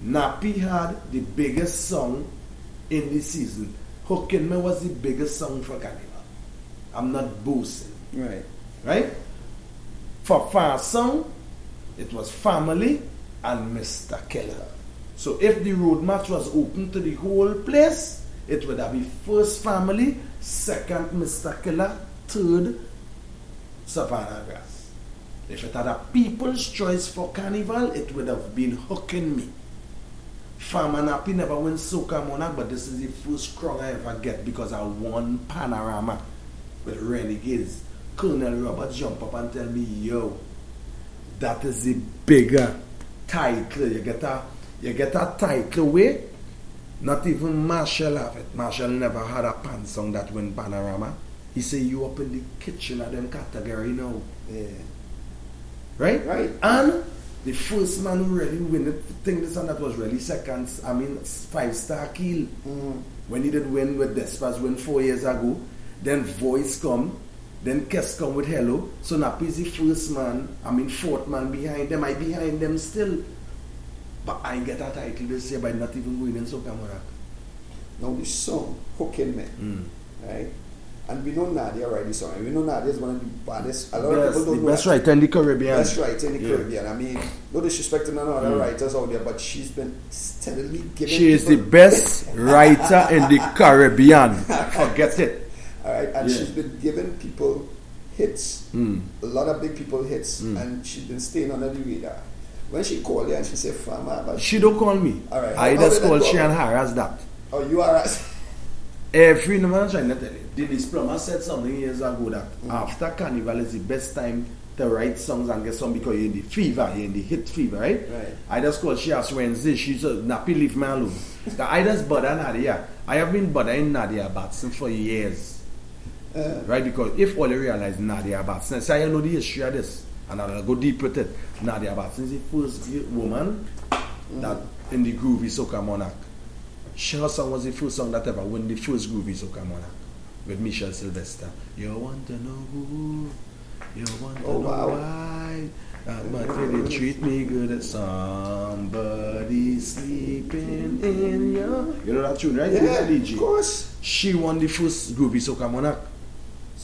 Nappy had the biggest song in the season. Hookin' Me was the biggest song for Carnival. I'm not boasting. Right. Right? For fast song, it was Famalay and Mr. Killa. So if the road match was open to the whole place, it would have been first Famalay, second Mr. Killa, third Savannah Grass. If it had a people's choice for carnival, it would have been hooking me. Farmer Nappy never went Soca Monarch, but this is the first crown I ever get because I won Panorama with Renegades. Kernal Robert jump up and tell me, yo, that is the bigger title. You get a you get a title way. Not even Machel have it. Machel never had a pan song that went Panorama. He say you up in the kitchen of them category now. Yeah. Right? Right. And the first man who really win it, thing this and that was really second, I mean, five star kill. Mm-hmm. When he did win with Despers win four years ago, then Voice come, then Kes come with Hello. So Nappy is the first man, I mean, fourth man behind them. I behind them still. But I get a title this year by not even going in Soca Monarch. Now this song, Hooking Me, Mm. right? And we know Nadia write the song. And we know Nadia is one of the baddest. A lot of Yes, people don't the know best writer in the Caribbean. Best writer in the Yeah. Caribbean. I mean, no disrespect to none of other Mm. writers out there, but she's been steadily giving. She is the best writer in the Caribbean. Forget it. All right, and Yeah. she's been giving people hits, Mm. a lot of big people hits, Mm. and she's been staying under the radar. When she called you and she said, "Farmer," but She don't call me. All right. I just did call go she and about? harass that. Oh, you are. as- Every no man trying to tell you. Dennis Plummer said something years ago that Mm. after Carnival is the best time to write songs and get some because you're in the fever, you're in the hit fever, right? Right. I just called she asked Wednesday, she said, Nappy leave me alone. That I just bother Nadia. I have been bothering Nadia Batson for years. Uh, Right? Because if all you realize now Nadia Batson, say I know the history of this, and I'll go deep with it. Now Nadia Batson is the first woman that in the groovy soca monarch. She- Her song was the first song that ever won the first groovy soca monarch with Michelle Sylvester. You want to know who? You want to Oh, know wow. why? Uh, but they treat me good at somebody sleeping in your. You know that tune, right? Yeah, know, DJ. of course. She won the first Groovy Soca Monarch.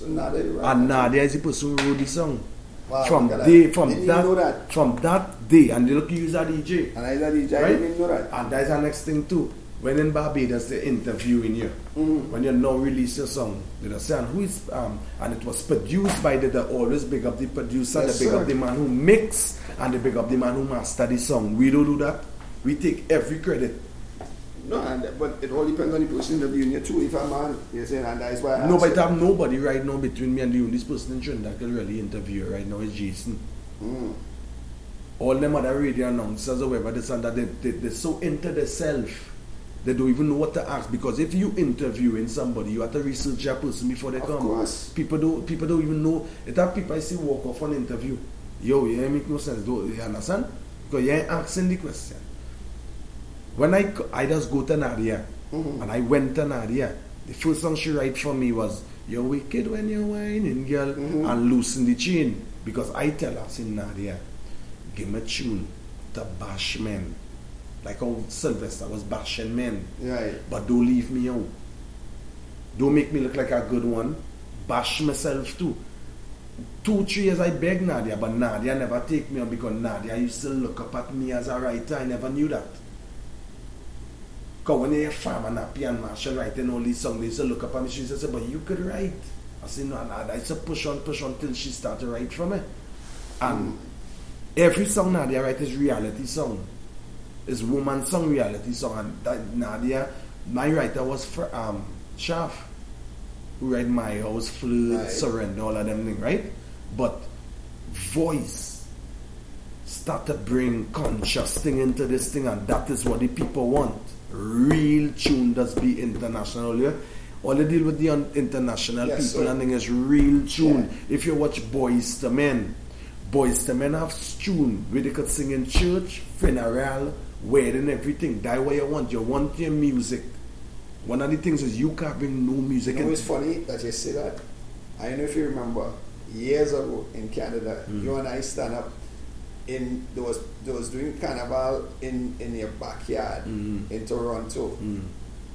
So Nadia, right? And Nadia is the person who wrote the song. Wow, from day, that. from that, know that. from that day, and they look you as a DJ. And I said, DJ, right? didn't know that. And that's the next thing too. When in Barbados they're interviewing you, Mm-hmm. when you now release your song, they just say, and who is um, and it was produced by the, they always big up the producer, Yes, they big sir. up the man who mix, and they big up the man who master the song. We don't do that. We take every credit. No, and, but it all depends on the person interviewing you too. If a man, you saying, and that's why I No, but. I have nobody right now between me and you. This person in Trinidad can really interview right now is Jason. Mm. All them other radio announcers or whatever, this and that, they, they, they're so into themselves. They don't even know what to ask because if you interviewing somebody, you have to research that person before they Of come. course. People don't people don't even know. It have people I see walk off on interview. Yo, you ain't make no sense. Do you understand? Because you ain't asking the question. When I I just go to Nadia Mm-hmm. and I went to Nadia, the first song she write for me was You're wicked when you're whining, girl, Mm-hmm. and loosen the chain. Because I tell her, say Nadia, give me a tune to bash men. Like how Sylvester was bashing men. Right. But don't leave me out. Don't make me look like a good one. Bash myself too. Two, three years I beg Nadia, but Nadia never take me on because Nadia used to look up at me as a writer. I never knew that. Because when you hear Farmer Nappy and Machel writing all these songs, they used to look up at me. She say, but you could write. I said, no, Nadia. I used to push on, push on till she started to write for me. And every song Nadia write is reality song. It's woman song, reality song. And that Nadia, my writer was for um Shaft, who write My House, Flirt, Right. Surrender, all of them things, right? But voice start to bring conscious thing into this thing, and that is what the people want. Real tune does be international, yeah. All they deal with the un- international Yes, people sir. and thing is real tune. If you watch Boyz II Men, Boyz II Men have tune where they could sing in church, funeral, wedding, everything. That what you want. You want your music. One of the things is you can't bring no music You know, in. it's funny that you say that. I don't know if you remember years ago in Canada, Mm. you and I stand up in there was there was doing carnival in in your backyard Mm. in Toronto,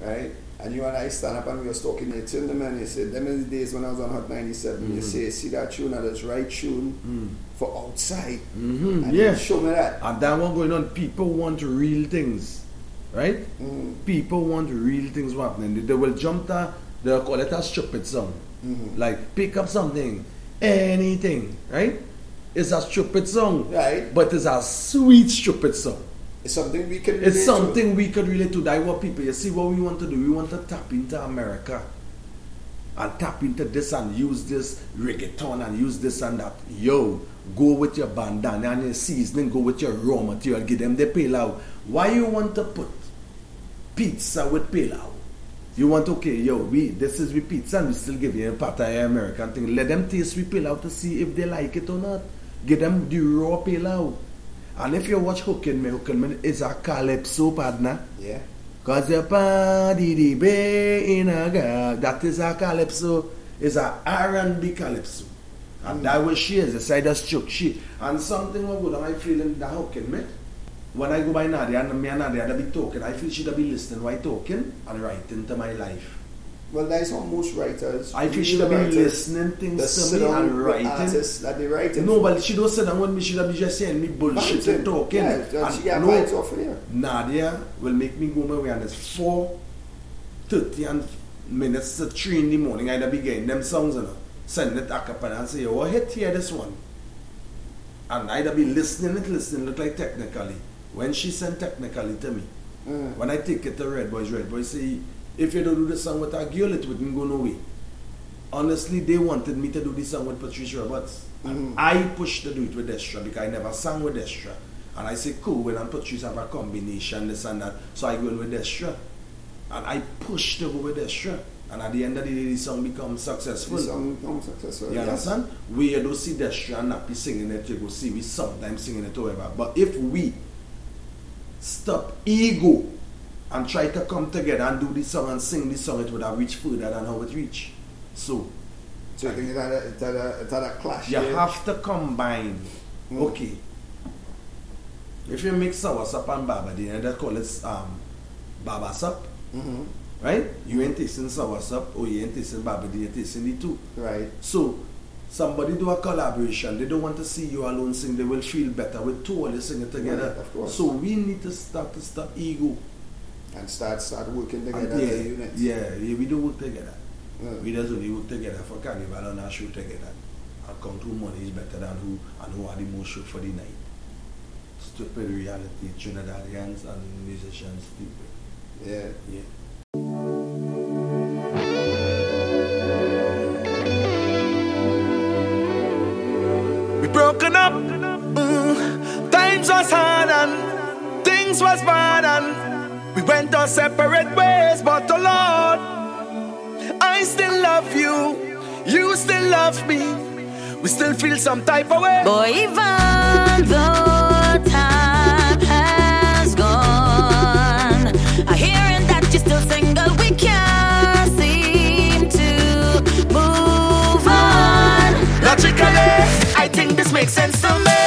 right? And you and I stand up and we was talking. You turned them and you said, "Them is the days when I was on Hot 97." You Mhm. say, "See that tune? That's right tune for outside." Mhm, And yeah. show me that. And that one going on, people want real things, right? People want real things happening. They, they will jump that. they'll call it a stupid song. Like, pick up something, anything, right? It's a stupid song, right? But it's a sweet stupid song. It's something we can. relate It's to. something we could relate to. That what people. You see what we want to do. We want to tap into America, and tap into this and use this reggaeton and use this and that. Yo, go with your bandana and your seasoning. Go with your raw material. Give them the pilau. Why you want to put pizza with pilau? You want okay, yo, we this is with pizza and we still give you a pataya American thing. Let them taste with pilau to see if they like it or not. Give them the raw pilau. And if you watch Hookin' Me, Hookin' Me is a calypso partner. Yeah. Cause the party the bay in a girl. That is a calypso. Is a R&B calypso. And that was she is. The side of chuck she. And something was good. I feeling that Hookin' Me. When I go by Nadia and me and Nadia they be talking, I feel she'd be listening while talking and writing to my life. Well, that's how most writers. I feel she'd be writers, listening things to me and writing. artists that they writing No, but she don't sit down with me. She'd be just saying me bullshit and talking. Yeah, that she And get vibes off of you. Nadia will make me go my way and it's four thirty and minutes to three in the morning. I'd be getting them songs and send it a cappella and say, what hit here this one? And I'd be listening it, listening, it like technically. When she sent technically to me, Mm. when I take it to Red Boys, Red Boys say, if you don't do the song with a girl, it wouldn't go no way. Honestly, they wanted me to do this song with Patricia Roberts. And mm-hmm. I pushed to do it with Destra because I never sang with Destra. And I said, cool, when and Patrice have a combination, this and that. So I go in with Destra. And I pushed to go with Destra. And at the end of the day, the song becomes successful. The song becomes successful, You yes. understand? We don't see Destra and Nappy singing it, you go see we sometimes singing it, however. But if we stop ego and try to come together and do this song and sing this song, it would have reached further than how it reached. So, So you think it had a, it had a, it had a clash You have to combine. Mm. Okay. If you mix soursop and barbadine, and they call it um, baba soup, Mhm. right? You ain't tasting soursop or you ain't tasting barbadine, you're tasting the two. Right. So, somebody do a collaboration. They don't want to see you alone sing. They will feel better with two of you singing together. Right, of course. So we need to start to stop ego. And start start working together And as yeah, a unit. yeah, yeah, we do work together. Mm. We just only work together for carnival and our show together. And count who money is better than who and who are the most show for the night. Stupid reality, Trinidadians and musicians stupid. Yeah. Yeah. We broken up. Mm. Times was hard and things was bad and we went our separate ways. But the Lord, I still love you. You still love me. We still feel some type of way. Boy, even though time has gone, I hearing that you're still single. We can't seem to move on. Logically, I think this makes sense to me.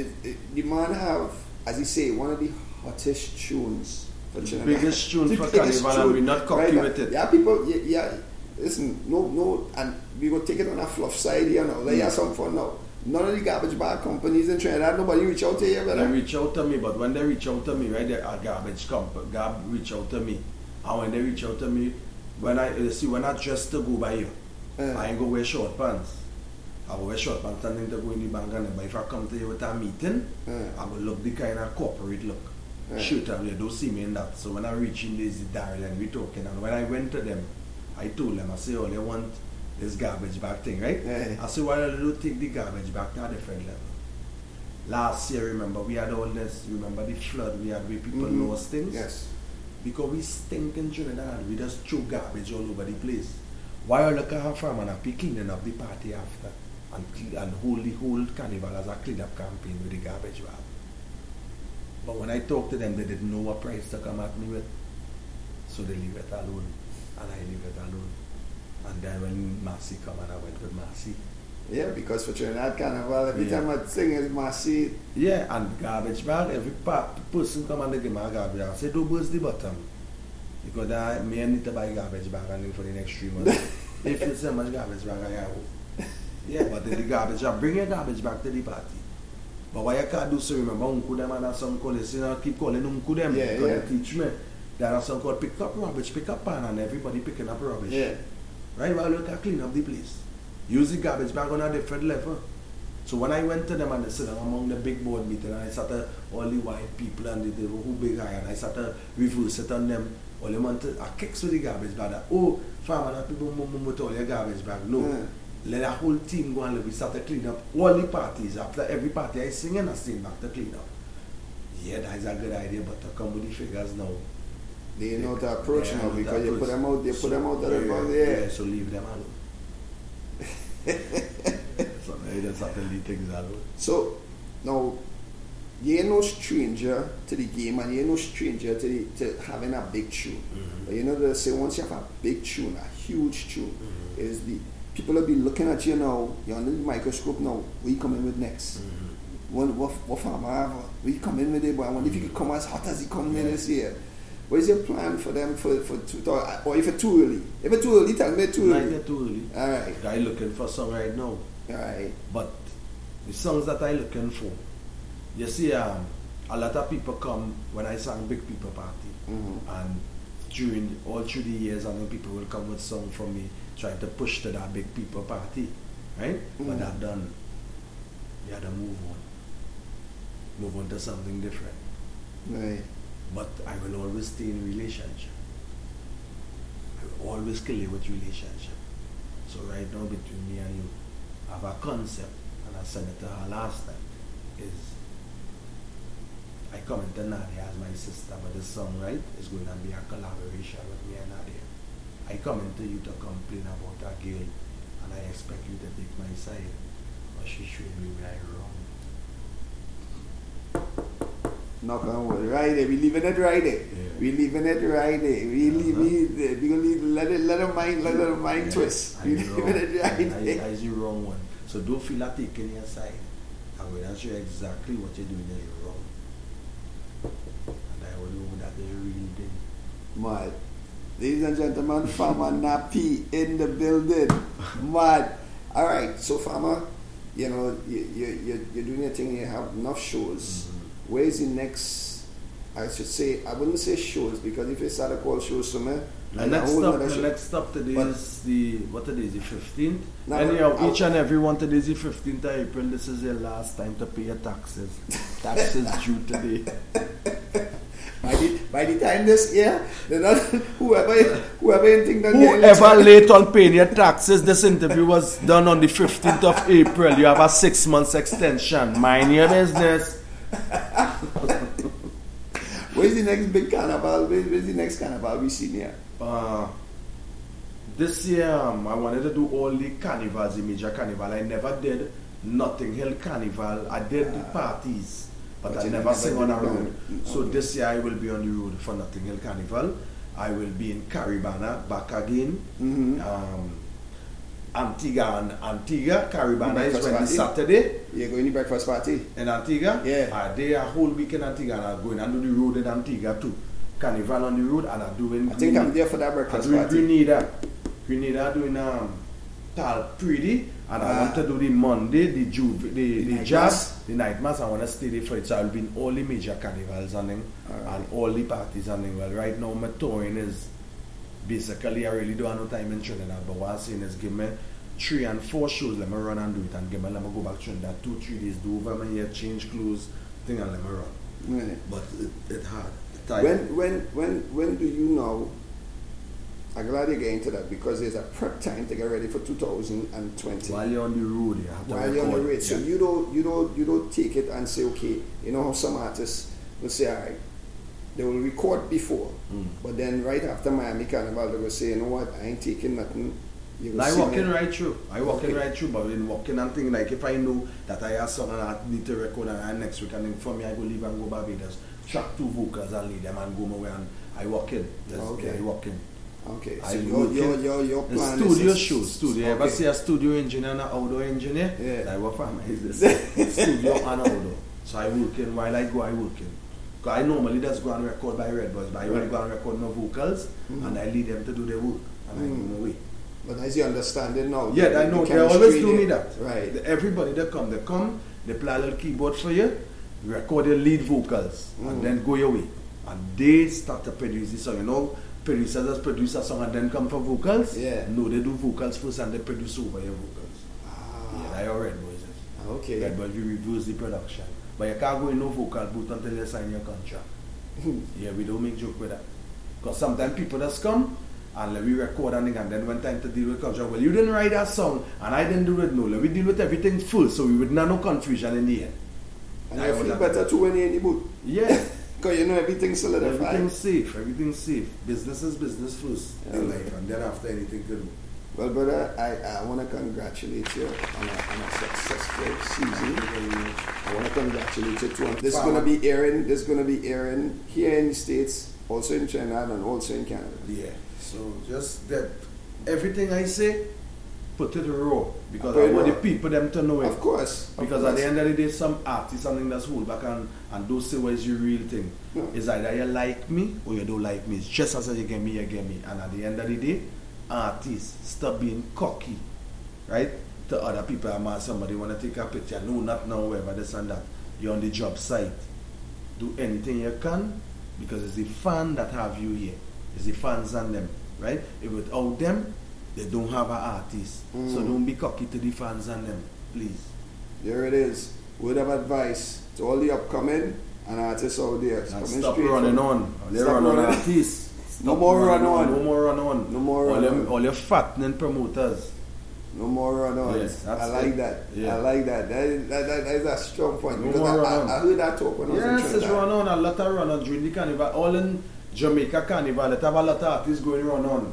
It, it, the man have, as you say, one of the hottest tunes for The Trinidad. biggest tune The for biggest Carnival and tune, we're not cocky right? with it. Yeah, people. Yeah, yeah, listen, no, no, and we go take it on a fluff side here now. Let Mm. have some fun now. None of the garbage bag companies in Trinidad, nobody reach out to you, They reach out to me, but when they reach out to me, right, they are garbage comp, gab reach out to me. And when they reach out to me, when I you see when I dress to go by you, I ain't go wear short pants. I wear short pants and to go in the bank and but if I come to you with a meeting, I will look the kind of corporate look. Yeah. Shoot up, you don't see me in that. So when I reach in there's the Daryl and we talking and when I went to them, I told them, I say, oh, they want this garbage bag thing, right? Yeah. I say, why don't you take the garbage back to a different level? Last year, remember, we had all this, remember the flood we had where people Mhm. lost things? Yes. Because we stink in Trinidad, we just throw garbage all over the place. Why look at her farm and be cleaning up the party after and, and hold the whole carnival as a clean up campaign with the garbage bag? But when I talk to them, they didn't know what price to come at me with. So they leave it alone. And I leave it alone. And then when Massy come and I went with Massy. Yeah, because for Trinidad Carnival, every Yeah. time I sing is Massy. Yeah, and garbage bag, every pa- person come and they give me a garbage bag. I say, don't burst the bottom. Because I may need to buy garbage bag and for the next three months. if you say much garbage bag, I have. Yeah, but then the garbage bag, bring your garbage back to the party. But why you can't do so, remember, uncle them and have some call, you know, keep calling uncle them Yeah, because yeah. they teach me. There are some called pick up rubbish, pick up pan, and everybody picking up rubbish. Yeah. Right, well, you can clean up the place. Use the garbage bag on a different level. So when I went to them and they said I'm among the big board meeting and I started all the white people and the, the who big high and I started reverse it on them. All them want to, I kicks with the garbage bag. that, Oh, farmer, that people move, move with all your garbage bag. No. Yeah. Let the whole team go and we started clean up all the parties. After every party I sing and I sing back to clean up. Yeah, that is a good idea, but to come with the figures now. They know the approach now the because you put them out, you So, put them out of the yeah, box, yeah, yeah. so leave them alone. so now that's how to leave things alone. So now you ain't no stranger to the game and you ain't no stranger to the, to having a big tune. Mm-hmm. But you know they say once you have a big tune, a huge tune, mm-hmm. is the people will be looking at you now, you're under the microscope now, what you coming with next? Mm-hmm. What what what farmer have? What you coming with it? But I wonder if you could mm-hmm. come as hot as you come in this year. What is your plan for them for for two or if it's too early? If it's too early, tell me too Not early. yet too early. Alright. I looking for song right now. Alright. But the songs that I looking for, you see, um, a lot of people come when I sang Big People Party, mm-hmm. and during all through the years, I know people will come with song for me, trying to push to that Big People Party, right? But Mhm. that done, you had to move on, move on to something different. Right. But I will always stay in relationship. I will always clear with relationship. So right now between me and you, I have a concept, and I said it to her last time, is I come into Nadia as my sister, but the song, right, is going to be a collaboration with me and Nadia. I come into you to complain about a girl, and I expect you to take my side, but she showed me where I wrong. Knock on wood. Right there. We leaving it right there. We leaving it right there. We leave uh-huh. we, we gonna leave, let it let it mind let it mind twist. I We wrong. leaving it right I, there. I, I the wrong one. So don't feel like taking your side. To show you exactly what you're doing is wrong. And I will know that is real thing. Mad. Ladies and gentlemen, Farmer Nappy in the building. Mad. All right, so Farmer, you know, you, you, you, you're doing your thing, you have enough shows. Mm-hmm. Where's the next, I should say, I wouldn't say shows, because if you start to call shows somewhere, The and next stop, the next stop today But- is the what today is the fifteenth. No, Anyhow, each and every one today is the fifteenth of April. This is your last time to pay your taxes. taxes due today. By the, by the time this year, they're not, whoever whoever you think that Whoever late on paying your taxes, this interview was done on the 15th of April. You have a six months extension. Mind your business. Where's the next big carnival? Where, where's the next carnival we see here? Uh, this year, um, I wanted to do all the carnivals, the major carnival. I never did Notting Hill Carnival. I did the parties, but, But I never sing on a the road. So this year I will be on the road for Notting Hill Carnival. I will be in Caribana back again. Mm-hmm. Um, Antigua and Antigua. Caribana is when the? Saturday. You're going to breakfast party? In Antigua? Yeah. I did a whole week in Antigua and I'm going and do the road in Antigua too. Carnival on the road and I'm doing I think I'm there for that breakfast I'm doing party. Grenada. Grenada doing um Tal Pretty and I Ah. want to do the Monday, the J'ouvert, the, The the, jazz, the night mass. I want to stay there for it. So I'll be in all the major carnivals and them, and all the parties and them. Well, right now my touring is basically I really don't have no time in Trinidad. But what I'm saying is give me three and four shows, let me run and do it and give me let me go back to Trinidad two, three days, do over my hair, change clothes, thing and let me run. Right. But it, it hard. It. When when when when do you know? I'm glad you get into that because there's a prep time to get ready for 2020. While you're on the road, you have to While you're on the road, so Yeah. you don't you don't you don't take it and say okay. You know how some artists will say, all right, they will record before, Mm. but then right after Miami Carnival, they will say, you know what, I ain't taking nothing. You I walking right through. I walking Okay. right through, but in walking and thing like if I know that I have something I need to record and and next week and then for me I go leave and go Barbados track two vocals and lead them and go my way and I walk in. Just, Okay. I walk in. Okay, I so your- work your- in. your- your The plan is studio to- show, studio. Ever see a studio engineer and an outdoor engineer? Yeah. I work for him. Is this studio and outdoor. So I work in while I go, I work in. Cause I normally just go and record by Red Boys, but I only Right. go and record my vocals Mhm. and I lead them to do their work and I Mm. go my way. But as you understand it now, Yeah, the- I know. the They always do me that. Right. The- Everybody that come, they come, they play a little keyboard for you, record your lead vocals, Mm. and then go your way. And they start to produce the song. You know, producers just produce a song and then come for vocals. Yeah. No, they do vocals first and they produce over your vocals. Ah. Yeah, they are Red Boys. Ah. Okay. Red Boys, we reverse the production. But you can't go in no vocal booth until you sign your contract. yeah, we don't make joke with that. Because sometimes people just come and let we record and then when time to deal with contract, well, you didn't write that song and I didn't do it. No, let we deal with everything full so we would not no confusion in the end. And I you feel better too when you're in the booth. Yeah. Because you know everything's solidified. Everything's safe. Everything's safe. Business is business first in life, and then after anything do. Well, brother, I, I want to congratulate you on a, on a successful season. I want to congratulate you too. This is going to be airing. This is going to be airing here in the states, also in China, and also in Canada. Yeah. So just that everything I say, put it raw because Put I want the people them to know it. Of course, of Because at the end of the day, some artist something that's hold back and and don't say what is your real thing. Yeah. It's either you like me or you don't like me. It's just as you get me, you get me. And at the end of the day, artists stop being cocky, right? To other people, I'm ask somebody want to take a picture. No, not now, wherever this and that. You're on the job site. Do anything you can because it's the fan that have you here. It's the fans and them, right? If without them, they don't have an artist. So Mm. don't be cocky to the fans and them, please. There it is. Word of advice to all the upcoming and artists out there. And stop running on. They Stop run on artists. No more running run on. No more run on. No more run on. All your fattening promoters. No more run ons. Yes, I like it. that. Yeah. I like that. That is, that, that, is a strong point. No because more I, run on. I, I heard that talk when I was in Yes, it's run on. A lot of run on during the carnival. All in Jamaica carnival, they have a lot of artists going run on.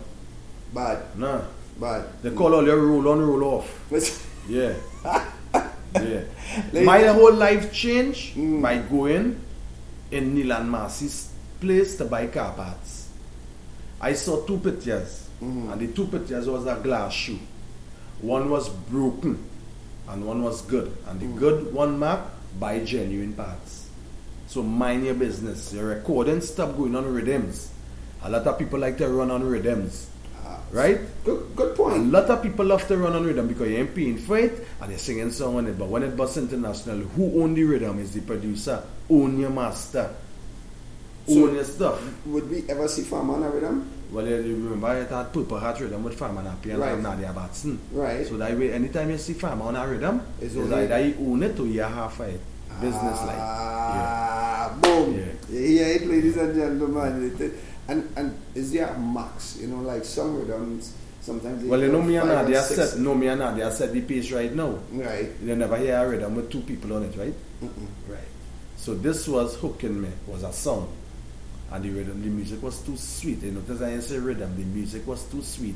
Bad. Nah. Bad. They call all your roll on, roll off. yeah. yeah. Like- My whole life changed Mm. by going in Neal and Massy's place to buy car parts. I saw two pictures, Mm-hmm. and the two pictures was a glass shoe. One was broken, and one was good. And Mm. the good one mark buy genuine parts. So mind your business. Your recording stop going on rhythms. A lot of people like to run on rhythms. Right? Good, good point. A lot of people love to run on rhythm because you ain't paying for it and you're singing song on it. But when it busts international, who own the rhythm is the producer. Own your master. So- own your stuff. Would we ever see Farmer on a rhythm? Well, you remember it had Purple Heart rhythm with Farmer Nappy and Right. Nadia Batson. Right. So that way, anytime you see Farmer on a rhythm, It's only- either you own it or you half of it. Business like. Ah, boom. Yeah. Yeah, it, ladies and gentlemen. And and is there a max? You know, like some rhythms, sometimes they Well, you know me and Nadia set, no me and Nadia set the pace right now. Right. You never hear a rhythm with two people on it, right? Mm-mm. Right. So this was hooking me, was a song. And the rhythm, the music was too sweet. You notice I didn't say rhythm, the music was too sweet.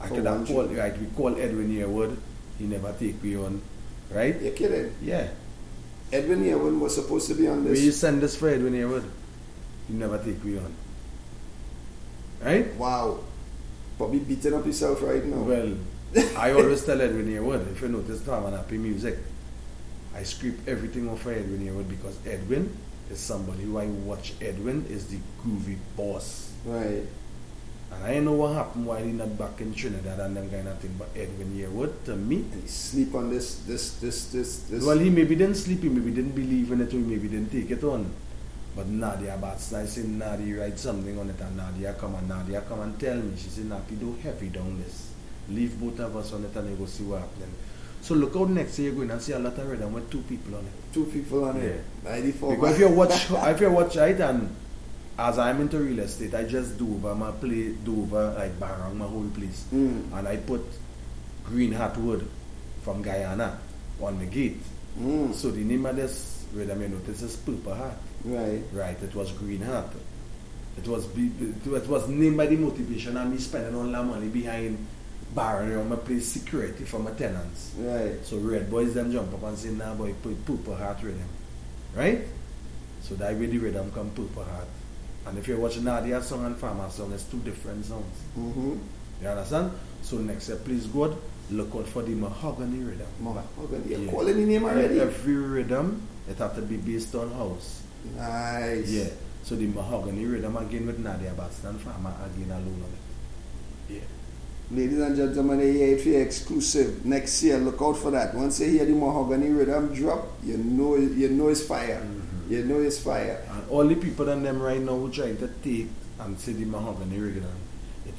I could have called, like we call Edwin Yearwood, he never take me on. Right? You're kidding. Yeah. Edwin Yearwood was supposed to be on this. you send this for Edwin Yearwood? He never take me on. Right? Wow. Probably beating up yourself right now. Well, I always tell Edwin Yearwood, if you notice and Happy Music, I scrape everything off for Edwin Yearwood because Edwin is somebody who I watch. Edwin is the groovy boss. Right. And I know what happened while he not back in Trinidad and them kind of thing, but Edwin Yearwood, to me, And he sleep on this, this, this, this, this. well, he maybe didn't sleep, he maybe didn't believe in it, or he maybe didn't take it on. But Nadia Bats, I said, Nadia write something on it, and Nadia come and Nadia come and tell me. She said, Nappy, do heavy down this. Leave both of us on it and you go see what happens. So look out next year, you're going to see a lot of rhythm with two people on it. Two people on it. By default. Because if you watch, if you watch right, and as I'm into real estate, I just do over my play, do over like Barang, my whole place, Mm. and I put greenheart wood from Guyana on the gate. Mm. So the name of this rhythm, you notice, is Purple Heart. Right. Right. It was Greenheart. It was be, it was named by the motivation and me spending all that money behind barring on my place security for my tenants. Right. So red boys them jump up and say, nah boy, put Purple Heart rhythm. Right? So that way the rhythm come purple heart. And if you're watching Nadia song and Farmer song, it's two different songs. Mm-hmm. You understand? So next year, please God, look out for the mahogany rhythm. Mahogany. You're calling the name already? Every rhythm, it have to be based on house. Nice. Yeah. So the mahogany rhythm again with Nadia Batson Farmer again alone on it. Yeah. Ladies and gentlemen, you hear it exclusive. Next year, look out for that. Once you hear the mahogany rhythm drop, you know you know it's fire. Mm-hmm. You know it's fire. And all the people and them right now who trying to take and see the mahogany rhythm,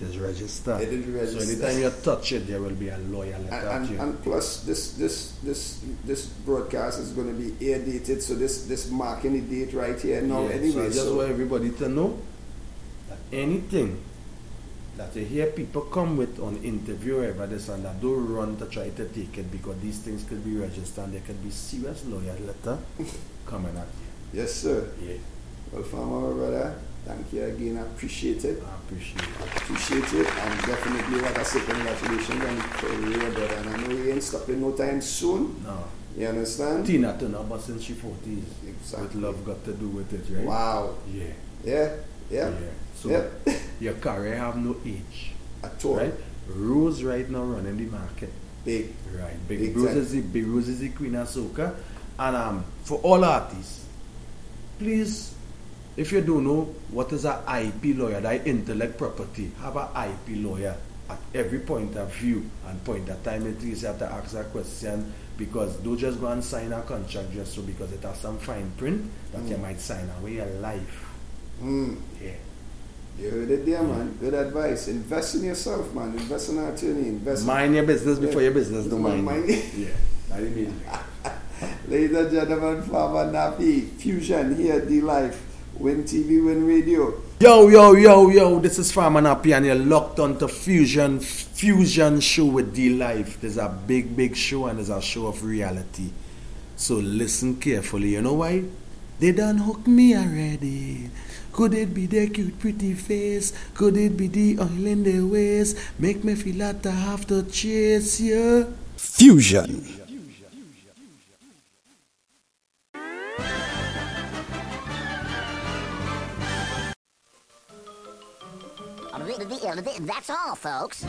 is registered. It is registered. So anytime you touch it, there will be a lawyer letter And, and, and plus, this this this this broadcast is going to be air dated, so this this marking the date right here now. Yeah, so I anyway, just so want everybody to know that anything that you hear people come with on interview or whatever this and that, don't run to try to take it because these things could be registered and there could be serious lawyer letter coming at you. yes, sir. Yeah. Well, farmer brother, thank you again. I appreciate it. I appreciate it. I Appreciate it, and definitely, like I say, congratulations on the career, brother. And I know you ain't stopping no time soon. No. You understand? Tina turned up but since she 40s. Exactly. With love got to do with it, right? Wow. Yeah. Yeah. Yeah. Yeah. So Yeah. your career have no age. At all. Right? Rose right now running the market. Big. Right. Big, Big Rose is the Big Rose is the queen of soca. And um for all artists, please if you don't know what is a IP lawyer, that intellect property, have a IP lawyer at every point of view and point of time it is you have to ask that question because don't just go and sign a contract just so because it has some fine print that you Mm. might sign away your life. Mm. Yeah. You heard it there, man. Good advice. Invest in yourself, man. Invest in an attorney. Invest. Mind your business before Yeah. your business don't mind. Mind-. Yeah. That me. Ladies and gentlemen, Farmer Nappy, Fusion here, D Life, Win TV, Win Radio. Yo, yo, yo, yo, this is Farmer Nappy and you're locked onto Fusion, Fusion show with D Life. There's a big, big show and there's a show of reality. So listen carefully. You know why? They done hook me already. Could it be their cute, pretty face? Could it be the oil in their waist? Make me feel like I have to chase you. Fusion. That's all, folks.